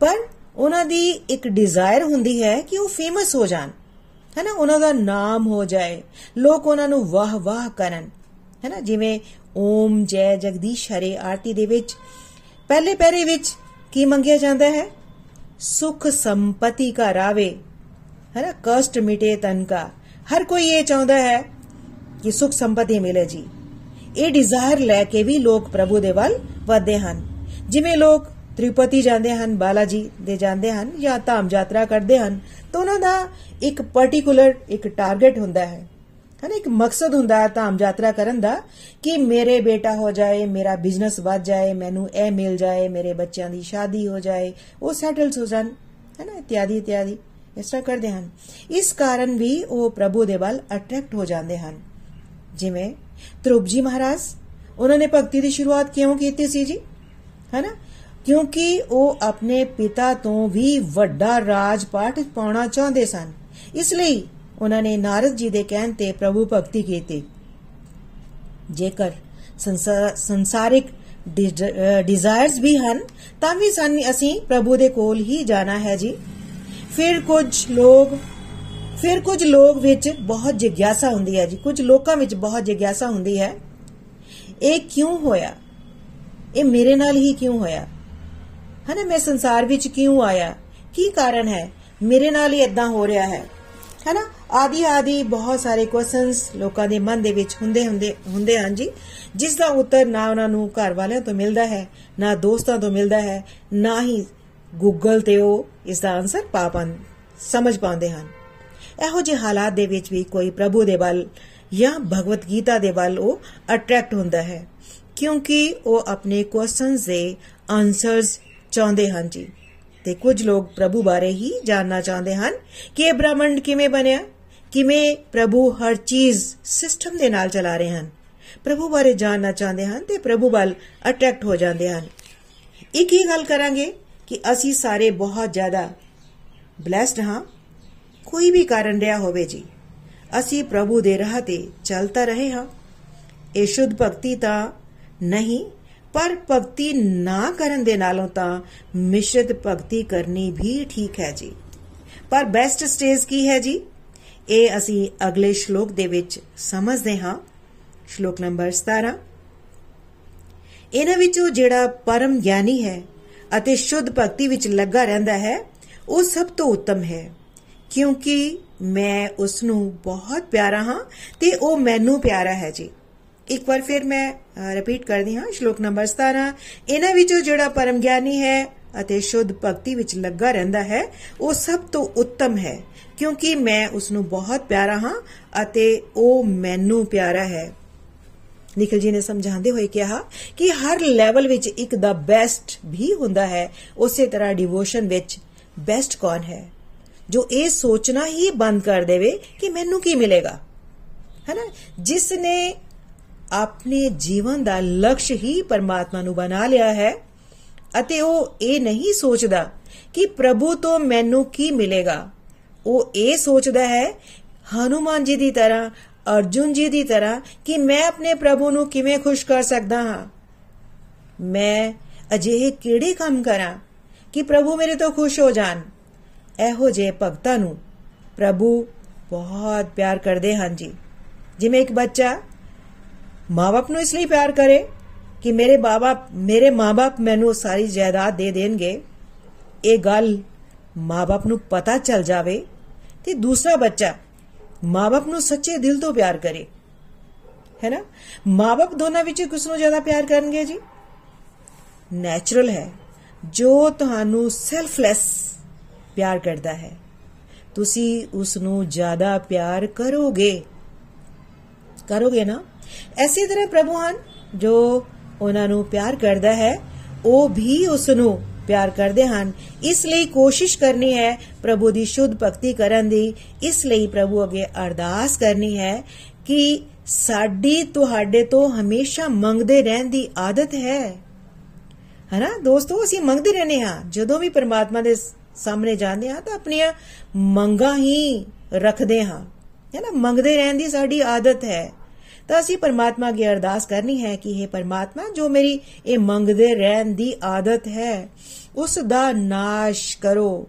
A: ਪਰ ਉਹਨਾਂ ਦੀ ਇੱਕ ਡਿਜ਼ਾਇਰ ਹੁੰਦੀ ਹੈ ਕਿ ਉਹ ਫੇਮਸ ਹੋ ਜਾਣ। ਹੈ ਨਾ ਉਹਨਾਂ ਦਾ ਨਾਮ ਹੋ ਜਾਏ। ਲੋਕ ਉਹਨਾਂ ਨੂੰ ਵਾਹ ਵਾਹ ਕਰਨ। ਹੈ ਨਾ ਜਿਵੇਂ ਓਮ ਜੈ ਜਗਦੀਸ਼ ਹਰੇ ਆਰਤੀ ਦੇ ਵਿੱਚ ਪਹਿਲੇ ਪੈਰੇ ਵਿੱਚ ਕੀ ਮੰਗਿਆ ਜਾਂਦਾ ਹੈ? ਸੁਖ ਸੰਪਤੀ ਕਾ ਰਾਵੇ ਹੈ ਨਾ? ਕਸ਼ਟ ਮਿਟੇ ਤਨ ਕਾ। ਹਰ ਕੋਈ ਇਹ ਚਾਹੁੰਦਾ ਹੈ ਕਿ ਸੁਖ ਸੰਪਤੀ ਮਿਲੇ ਜੀ। ਇਹ ਡਿਜ਼ਾਇਰ ਲੈ ਕੇ ਵੀ ਲੋਕ ਪ੍ਰਭੂ ਦੇ ਵੱਲ ਵਧਦੇ ਹਨ। ਜਿਵੇਂ ਲੋਕ ਤ੍ਰਿਪਤੀ ਜਾਂਦੇ ਹਨ ਬਾਲਾ ਜੀ ਦੇ ਜਾਂਦੇ ਹਨ ਜਾਂ ਧਾਮ ਯਾਤਰਾ ਕਰਦੇ ਹਨ, ਤਾਂ ਉਹਨਾਂ ਦਾ ਇੱਕ ਪਾਰਟਿਕੂਲਰ ਇੱਕ ਟਾਰਗੇਟ ਹੁੰਦਾ ਹੈ। ਹੈ ਨਾ, ਇੱਕ ਮਕਸਦ ਹੁੰਦਾ ਹੈ ਧਾਮ ਯਾਤਰਾ ਕਰਨ ਦਾ ਕਿ ਮੇਰੇ ਬੇਟਾ ਹੋ ਜਾਏ, ਮੇਰਾ ਬਿਜ਼ਨਸ ਵੱਧ ਜਾਏ, ਮੈਨੂੰ ਇਹ ਮਿਲ ਜਾਏ, ਮੇਰੇ ਬੱਚਿਆਂ ਦੀ ਸ਼ਾਦੀ ਹੋ ਜਾਏ, ਉਹ ਸੈਟਲਸ ਹੋ ਜਾਣ, ਹੈ ਨਾ, ਇਤਿਆਦੀ ਇਤਿਆਦੀ, ਇਸ ਤਰ੍ਹਾਂ ਕਰਦੇ ਹਨ। ਇਸ ਕਾਰਨ ਵੀ ਉਹ ਪ੍ਰਭੂ ਦੇ ਵੱਲ ਅਟਰੈਕਟ ਹੋ ਜਾਂਦੇ ਹਨ। ਜਿਵੇਂ ਧਰੁਪ ਜੀ ਮਹਾਰਾਜ, ਉਹਨਾਂ ਨੇ ਭਗਤੀ ਦੀ ਸ਼ੁਰੂਆਤ ਕਿਉਂ ਕੀਤੀ ਸੀ ਜੀ? ਹੈ ਨਾ, ਕਿਉਂਕਿ ਉਹ ਆਪਣੇ ਪਿਤਾ ਤੋਂ ਵੀ ਵੱਡਾ ਰਾਜ ਪਾਠ ਪਾਉਣਾ ਚਾਹੁੰਦੇ ਸਨ। ਇਸ ਲਈ ਉਹਨਾਂ ਨੇ ਨਾਰਦ ਜੀ ਦੇ ਕਹਿਣ ਤੇ ਪ੍ਰਭੂ ਭਗਤੀ ਕੀਤੀ। ਜੇਕਰ ਸੰਸਾਰਿਕ ਡਿਜ਼ਾਇਰਸ ਵੀ ਹਨ, ਤਾਂ ਵੀ ਸਾਨੂੰ ਅਸੀਂ ਪ੍ਰਭੂ ਦੇ ਕੋਲ ਹੀ ਜਾਣਾ ਹੈ ਜੀ। ਫਿਰ ਕੁਝ ਲੋਕ, ਫਿਰ ਕੁਝ ਲੋਕ ਵਿੱਚ ਬਹੁਤ ਜਿਗਿਆਸਾ ਹੁੰਦੀ ਹੈ ਜੀ। ਕੁਝ ਲੋਕਾਂ ਵਿੱਚ ਬਹੁਤ ਜਿਗਿਆਸਾ ਹੁੰਦੀ ਹੈ। ਇਹ ਕਿਉਂ ਹੋਇਆ? ਇਹ ਮੇਰੇ ਨਾਲ ਹੀ ਕਿਉਂ ਹੋਇਆ? ਹਨਾ, ਮੈਂ ਸੰਸਾਰ ਵਿੱਚ ਕਿਉਂ ਆਇਆ? ਕੀ ਕਾਰਨ ਹੈ? ਮੇਰੇ ਨਾਲ ਹੀ ਇਦਾਂ ਹੋ ਰਿਹਾ ਹੈ। ਹੈਨਾ? ਆਦੀ ਆਦੀ ਬਹੁਤ ਸਾਰੇ ਕੁਐਸਚਨਸ ਲੋਕਾਂ ਦੇ ਮਨ ਦੇ ਵਿੱਚ ਹੁੰਦੇ ਹੁੰਦੇ ਹੁੰਦੇ ਹਨ ਜੀ। ਜਿਸ ਦਾ ਉੱਤਰ ਨਾ ਉਹਨਾਂ ਨੂੰ ਘਰ ਵਾਲਿਆਂ ਤੋਂ ਮਿਲਦਾ ਹੈ, ਨਾ ਦੋਸਤਾਂ ਤੋਂ ਮਿਲਦਾ ਹੈ, ਨਾ ਹੀ ਗੂਗਲ ਤੇ ਉਹ ਇਸ ਦਾ ਆਨਸਰ ਪਾ ਪਾਣ, ਸਮਝ ਪਾਉਂਦੇ ਹਨ। ਇਹੋ ਜਿਹੇ ਹਾਲਾਤ ਦੇ ਵਿੱਚ ਵੀ ਕੋਈ ਪ੍ਰਭੂ ਦੇ ਵੱਲ ਜਾਂ ਭਗਵਤ ਗੀਤਾ ਦੇ ਵੱਲ ਉਹ ਅਟਰੈਕਟ ਹੁੰਦਾ ਹੈ। ਕਿਉਂਕਿ ਉਹ ਆਪਣੇ ਕੁਐਸਚਨਸ ਦੇ ਆਨਸਰਸ ਚਾਹੁੰਦੇ ਹਨ ਜੀ। ਤੇ ਕੁਝ ਲੋਕ ਪ੍ਰਭੂ ਬਾਰੇ ਹੀ ਜਾਣਨਾ ਚਾਹੁੰਦੇ ਹਨ ਕਿ ਇਹ ਬ੍ਰਹਮੰਡ ਕਿਵੇਂ ਬਣਿਆ, ਕਿਵੇਂ ਪ੍ਰਭੂ ਹਰ ਚੀਜ਼ ਸਿਸਟਮ ਦੇ ਨਾਲ ਚਲਾ ਰਹੇ ਹਨ। ਪ੍ਰਭੂ ਬਾਰੇ ਜਾਣਨਾ ਚਾਹੁੰਦੇ ਹਨ ਤੇ ਪ੍ਰਭੂ ਵੱਲ ਅਟਰੈਕਟ ਹੋ ਜਾਂਦੇ ਹਨ। ਇੱਕ ਹੀ ਗੱਲ ਕਰਾਂਗੇ ਕਿ ਅਸੀਂ ਸਾਰੇ ਬਹੁਤ ਜ਼ਿਆਦਾ ਬlesed ਹਾਂ? ਕੋਈ ਵੀ ਕਾਰਨ ਰਿਹਾ ਹੋਵੇ ਜੀ। ਅਸੀਂ ਪ੍ਰਭੂ ਦੇ ਰਾਹ ਤੇ ਚੱਲਤਾ ਰਹੇ ਹਾਂ। ਇਹ ਸ਼ੁੱਧ ਭਗਤੀ ਤਾਂ ਨਹੀਂ ਪਰ ਭਗਤੀ ਨਾ ਕਰਨ ਦੇ ਨਾਲੋਂ ਤਾਂ ਮਿਸ਼ਰਤ ਭਗਤੀ ਕਰਨੀ ਵੀ ਠੀਕ ਹੈ ਜੀ। ਪਰ ਬੈਸਟ ਸਟੇਜ ਕੀ ਹੈ ਜੀ? ਇਹ ਅਸੀਂ ਅਗਲੇ ਸ਼ਲੋਕ ਦੇ ਵਿੱਚ ਸਮਝਦੇ ਹਾਂ। ਸ਼ਲੋਕ ਨੰਬਰ 17 ਇਹਨਾਂ ਵਿੱਚੋਂ ਜਿਹੜਾ ਪਰਮ ਗਿਆਨੀ ਹੈ ਅਤੇ ਸ਼ੁੱਧ ਭਗਤੀ ਵਿੱਚ ਲੱਗਾ ਰਹਿੰਦਾ ਹੈ, ਉਹ ਸਭ ਤੋਂ ਉੱਤਮ ਹੈ। ਕਿਉਂਕਿ ਮੈਂ ਉਸ ਨੂੰ ਬਹੁਤ ਪਿਆਰਾ ਹਾਂ ਤੇ ਉਹ ਮੈਨੂੰ ਪਿਆਰਾ ਹੈ ਜੀ। ਇੱਕ ਵਾਰ ਫਿਰ ਮੈਂ ਰਿਪੀਟ ਕਰਦੀ ਹਾਂ, ਸ਼ਲੋਕ ਨੰਬਰ 17 ਇਹਨਾਂ ਵਿੱਚੋਂ ਜਿਹੜਾ ਪਰਮ ਗਿਆਨੀ ਹੈ ਅਤੇ ਸ਼ੁੱਧ ਭਗਤੀ ਵਿੱਚ ਲੱਗਾ ਰਹਿੰਦਾ ਹੈ, ਉਹ ਸਭ ਤੋਂ ਉੱਤਮ ਹੈ, ਕਿਉਂਕਿ ਮੈਂ ਉਸ ਨੂੰ ਬਹੁਤ ਪਿਆਰਾ ਹਾਂ ਅਤੇ ਉਹ ਮੈਨੂੰ ਪਿਆਰਾ ਹੈ। ਨਿਖਲ ਜੀ ਨੇ ਸਮਝਾਉਂਦੇ ਹੋਏ ਕਿਹਾ ਕਿ ਹਰ ਲੈਵਲ ਵਿੱਚ ਇੱਕ ਦਾ ਬੈਸਟ ਵੀ ਹੁੰਦਾ ਹੈ, ਉਸੇ ਤਰ੍ਹਾਂ ਡਿਵੋਸ਼ਨ ਵਿੱਚ ਬੈਸਟ ਕੌਣ ਹੈ? ਜੋ ਇਹ ਸੋਚਣਾ ਹੀ ਬੰਦ ਕਰ ਦੇਵੇ ਕਿ ਮੈਨੂੰ ਕੀ ਮਿਲੇਗਾ। ਹੈ ਨਾ ਜਿਸ ਨੇ ਆਪਣੇ ਜੀਵਨ ਦਾ ਲਕਸ਼ ਹੀ ਪਰਮਾਤਮਾ ਨੂੰ ਬਣਾ ਲਿਆ ਹੈ ਅਤੇ ਉਹ ਇਹ ਨਹੀਂ ਸੋਚਦਾ ਕਿ ਪ੍ਰਭੂ ਤੋਂ ਮੈਨੂੰ ਕੀ ਮਿਲੇਗਾ। ਉਹ ਇਹ ਸੋਚਦਾ ਹੈ, ਹਨੂਮਾਨ ਜੀ ਦੀ ਤਰ੍ਹਾਂ, ਅਰਜੁਨ ਜੀ ਦੀ ਤਰ੍ਹਾਂ ਕਿ ਮੈਂ ਆਪਣੇ ਪ੍ਰਭੂ ਨੂੰ ਕਿਵੇਂ ਖੁਸ਼ ਕਰ ਸਕਦਾ ਹਾਂ। ਮੈਂ ਅਜਿਹੇ ਕਿਹੜੇ ਕੰਮ ਕਰਾਂ ਕਿ ਪ੍ਰਭੂ ਮੇਰੇ ਤੋਂ ਖੁਸ਼ ਹੋ ਜਾਣ? ਇਹੋ ਜੇ ਭਗਤਾਂ ਨੂੰ ਪ੍ਰਭੂ ਬਹੁਤ ਪਿਆਰ ਕਰਦੇ ਹਨ ਜੀ। ਜਿਵੇਂ ਇੱਕ ਬੱਚਾ ਮਾਪੇ ਨੂੰ ਇਸ ਲਈ ਪਿਆਰ ਕਰੇ ਕਿ ਮੇਰੇ ਬਾਬਾ ਮੇਰੇ ਮਾਪੇ ਮੈਨੂੰ ਸਾਰੀ ਜਾਇਦਾਦ ਦੇ ਦੇਣਗੇ। ਇਹ ਗੱਲ ਮਾਪੇ ਨੂੰ ਪਤਾ ਚੱਲ ਜਾਵੇ ਤੇ ਦੂਸਰਾ ਬੱਚਾ ਮਾਪੇ ਨੂੰ ਸੱਚੇ ਦਿਲ ਤੋਂ ਪਿਆਰ ਕਰੇ। ਹੈ ਨਾ? ਮਾਪੇ ਦੋਨਾਂ ਵਿੱਚ ਕਿਸ ਨੂੰ ਜ਼ਿਆਦਾ ਪਿਆਰ ਕਰਨਗੇ ਜੀ? ਨੈਚੁਰਲ ਹੈ। ਜੋ ਤੁਹਾਨੂੰ ਸੈਲਫਲੈਸ ਪਿਆਰ ਕਰਦਾ ਹੈ, ਤੁਸੀਂ ਉਸ ਨੂੰ ਜ਼ਿਆਦਾ ਪਿਆਰ ਕਰੋਗੇ। ਕਰੋਗੇ ਨਾ? ਐਸੀ ਤਰ੍ਹਾਂ ਪ੍ਰਭੂ ਹਨ ਜੋ ਉਹਨਾਂ ਨੂੰ ਪਿਆਰ ਕਰਦਾ ਹੈ, ਉਹ ਵੀ ਉਸ ਨੂੰ ਪਿਆਰ ਕਰਦੇ ਹਨ। ਇਸ ਲਈ ਕੋਸ਼ਿਸ਼ ਕਰਨੀ ਹੈ ਪ੍ਰਭੂ ਦੀ ਸ਼ੁੱਧ ਭਗਤੀ ਕਰਨ ਦੀ। ਇਸ ਲਈ ਪ੍ਰਭੂ ਅਗੇ ਅਰਦਾਸ ਕਰਨੀ ਹੈ ਕਿ ਸਾਡੀ ਤੁਹਾਡੇ ਤੋਂ ਹਮੇਸ਼ਾ ਮੰਗਦੇ ਰਹਿਣ ਦੀ ਆਦਤ ਹੈ। ਹਨਾ? ਦੋਸਤੋ, ਅਸੀਂ ਮੰਗਦੇ ਰਹਿੰਦੇ ਹਾਂ। ਜਦੋਂ ਵੀ ਪਰਮਾਤਮਾ ਦੇ ਸਾਹਮਣੇ ਜਾਂਦੇ ਹਾਂ ਤਾਂ ਆਪਣੀਆਂ ਮੰਗਾਂ ਹੀ ਰੱਖਦੇ ਹਾਂ। ਹੈਨਾ? ਮੰਗਦੇ ਰਹਿਣ ਦੀ ਸਾਡੀ ਆਦਤ ਹੈ। ਤਾਂ ਅਸੀਂ ਪਰਮਾਤਮਾ ਅਗੇ ਅਰਦਾਸ ਕਰਨੀ ਹੈ ਕਿ हे ਪਰਮਾਤਮਾ, ਜੋ ਮੇਰੀ ਇਹ ਮੰਗਦੇ ਰਹਿਣ ਦੀ ਆਦਤ ਹੈ, ਉਸ ਦਾ ਨਾਸ਼ ਕਰੋ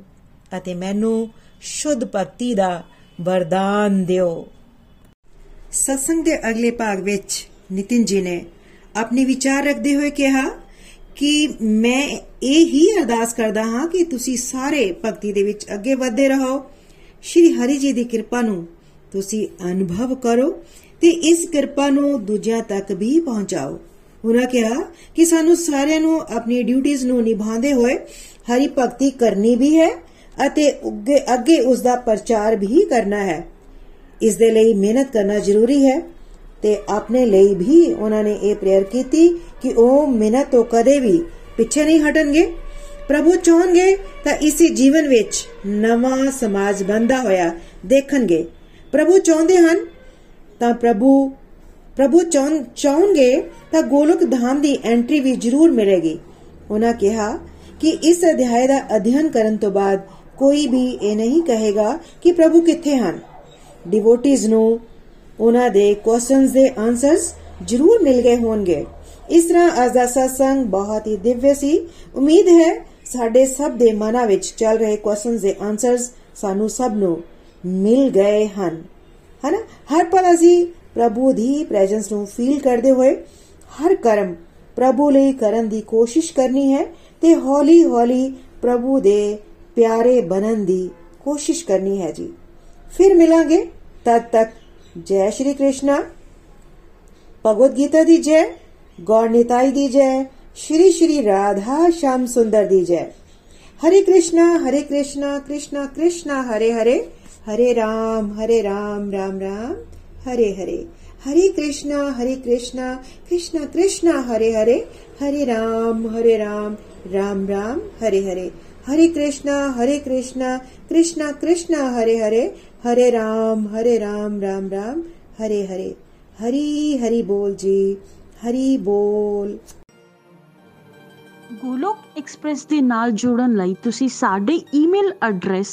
A: ਅਤੇ ਮੈਨੂੰ ਸ਼ੁੱਧ ਭਗਤੀ ਦਾ ਵਰਦਾਨ ਦਿਓ। ਸਤਸੰਗ ਦੇ ਅਗਲੇ ਭਾਗ ਵਿੱਚ ਨਿਤਿਨ ਜੀ ਨੇ ਆਪਣੇ ਵਿਚਾਰ ਰੱਖਦੇ ਹੋਏ ਕਿਹਾ ਕਿ ਮੈਂ ਇਹ ਹੀ ਅਰਦਾਸ ਕਰਦਾ ਹਾਂ ਕਿ ਤੁਸੀਂ ਸਾਰੇ ਭਗਤੀ ਦੇ ਵਿੱਚ ਅੱਗੇ ਵਧਦੇ ਰਹੋ। ਸ਼੍ਰੀ ਹਰੀ ਜੀ ਦੀ ਕਿਰਪਾ ਨੂੰ ਤੁਸੀਂ ਅਨੁਭਵ ਕਰੋ ਤੇ ਇਸ ਕਿਰਪਾ ਨੂੰ ਦੂਜਿਆਂ ਤੱਕ ਵੀ ਪਹੁੰਚਾਓ। ਉਹਨਾਂ ਕਿਹਾ ਕਿ ਸਾਨੂੰ ਸਾਰਿਆਂ ਨੂੰ ਆਪਣੀ ਡਿਊਟੀਆਂ ਨੂੰ ਨਿਭਾਉਂਦੇ ਹੋਏ ਹਰੀ ਭਗਤੀ ਕਰਨੀ ਵੀ ਹੈ ਅਤੇ ਅੱਗੇ ਅੱਗੇ ਉਸ ਦਾ ਪ੍ਰਚਾਰ ਵੀ ਕਰਨਾ ਹੈ। ਇਸ ਦੇ ਲਈ ਮਿਹਨਤ ਕਰਨਾ ਜ਼ਰੂਰੀ ਹੈ ਤੇ ਆਪਣੇ ਲਈ ਵੀ ਉਹਨਾਂ ਨੇ ਇਹ ਪ੍ਰੇਅਰ ਕੀਤੀ ਕਿ ਉਹ ਮਿਹਨਤ ਤੋਂ ਕਦੇ ਵੀ ਪਿੱਛੇ ਨਹੀਂ ਹਟਣਗੇ। ਪ੍ਰਭੂ ਚਾਹਣਗੇ ਤਾਂ ਇਸੇ ਜੀਵਨ ਵਿੱਚ ਨਵਾਂ ਸਮਾਜ ਬੰਦਾ ਹੋਇਆ ਦੇਖਣਗੇ। ਪ੍ਰਭੂ ਚਾਹੁੰਦੇ ਹਨ ਤਾਂ ਪ੍ਰਭੂ ਪ੍ਰਭੂ ਚਾਹਣਗੇ ਤਾਂ ਗੋਲਕ ਧਾਮ ਦੀ ਐਂਟਰੀ ਵੀ ਜ਼ਰੂਰ ਮਿਲੇਗੀ। ਉਹਨਾਂ ਕਿਹਾ ਕਿ ਇਸ ਅਧਿਆਇ ਦਾ ਅਧਿਐਨ ਕਰਨ ਤੋਂ ਬਾਅਦ ਕੋਈ ਵੀ ਇਹ ਨਹੀਂ ਕਹੇਗਾ ਕਿ ਪ੍ਰਭੂ ਕਿੱਥੇ ਹਨ। ਡਿਵੋਟੀਜ਼ ਨੂੰ ਉਹਨਾਂ ਦੇ ਕੁਐਸਚਨਸ ਦੇ ਆਨਸਰਸ ਜ਼ਰੂਰ ਮਿਲ ਗਏ ਹੋਣਗੇ। ਇਸ ਤਰ੍ਹਾਂ ਅੱਜ ਦਾ ਸਤਸੰਗ ਬਹੁਤ ਹੀ ਦਿਵਯ ਸੀ। ਉਮੀਦ ਹੈ ਸਾਡੇ ਸਭ ਦੇ ਮਨਾਂ ਵਿੱਚ ਚੱਲ ਰਹੇ ਕੁਐਸਚਨਸ ਦੇ ਆਨਸਰਸ ਸਾਨੂੰ ਸਭ ਨੂੰ ਮਿਲ ਗਏ ਹਨ। ਹਨਾ ਹਰ ਪਲ ਅਸੀਂ ਪ੍ਰਭੂ ਦੀ ਪ੍ਰੈਜ਼ੈਂਸ ਨੂੰ ਫੀਲ ਕਰਦੇ ਹੋਏ ਹਰ ਕਰਮ ਪ੍ਰਭੂ ਲਈ ਕਰਨ ਦੀ ਕੋਸ਼ਿਸ਼ ਕਰਨੀ ਹੈ ਤੇ ਹੌਲੀ ਹੌਲੀ ਪ੍ਰਭੂ ਦੇ ਪਿਆਰੇ ਬਣਨ ਦੀ ਕੋਸ਼ਿਸ਼ ਕਰਨੀ ਹੈ ਜੀ ਫਿਰ ਮਿਲਾਂਗੇ ਤਦ ਤੱਕ ਜੈ ਸ਼੍ਰੀ ਕ੍ਰਿਸ਼ਨਾ ਭਗਵਦ ਗੀਤਾ ਦੀ ਜੈ ਗੌਰ ਨਿਤਾਈ ਦੀ ਜੈ श्री श्री राधा श्याम सुंदर दी जय हरे कृष्णा हरे कृष्णा कृष्णा कृष्णा हरे हरे हरे राम हरे राम राम राम हरे हरे हरे कृष्णा हरे कृष्णा कृष्णा कृष्णा हरे हरे हरे राम हरे राम राम राम हरे हरे हरे कृष्णा हरे कृष्णा कृष्णा कृष्णा हरे हरे हरे राम हरे राम राम राम हरे हरे हरी हरि बोल जी हरी बोल
B: ਗੋਲੋਕ ਐਕਸਪ੍ਰੈਸ ਦੇ ਨਾਲ ਜੁੜਨ ਲਈ ਤੁਸੀਂ ਸਾਡੇ ਈਮੇਲ ਐਡਰੈਸ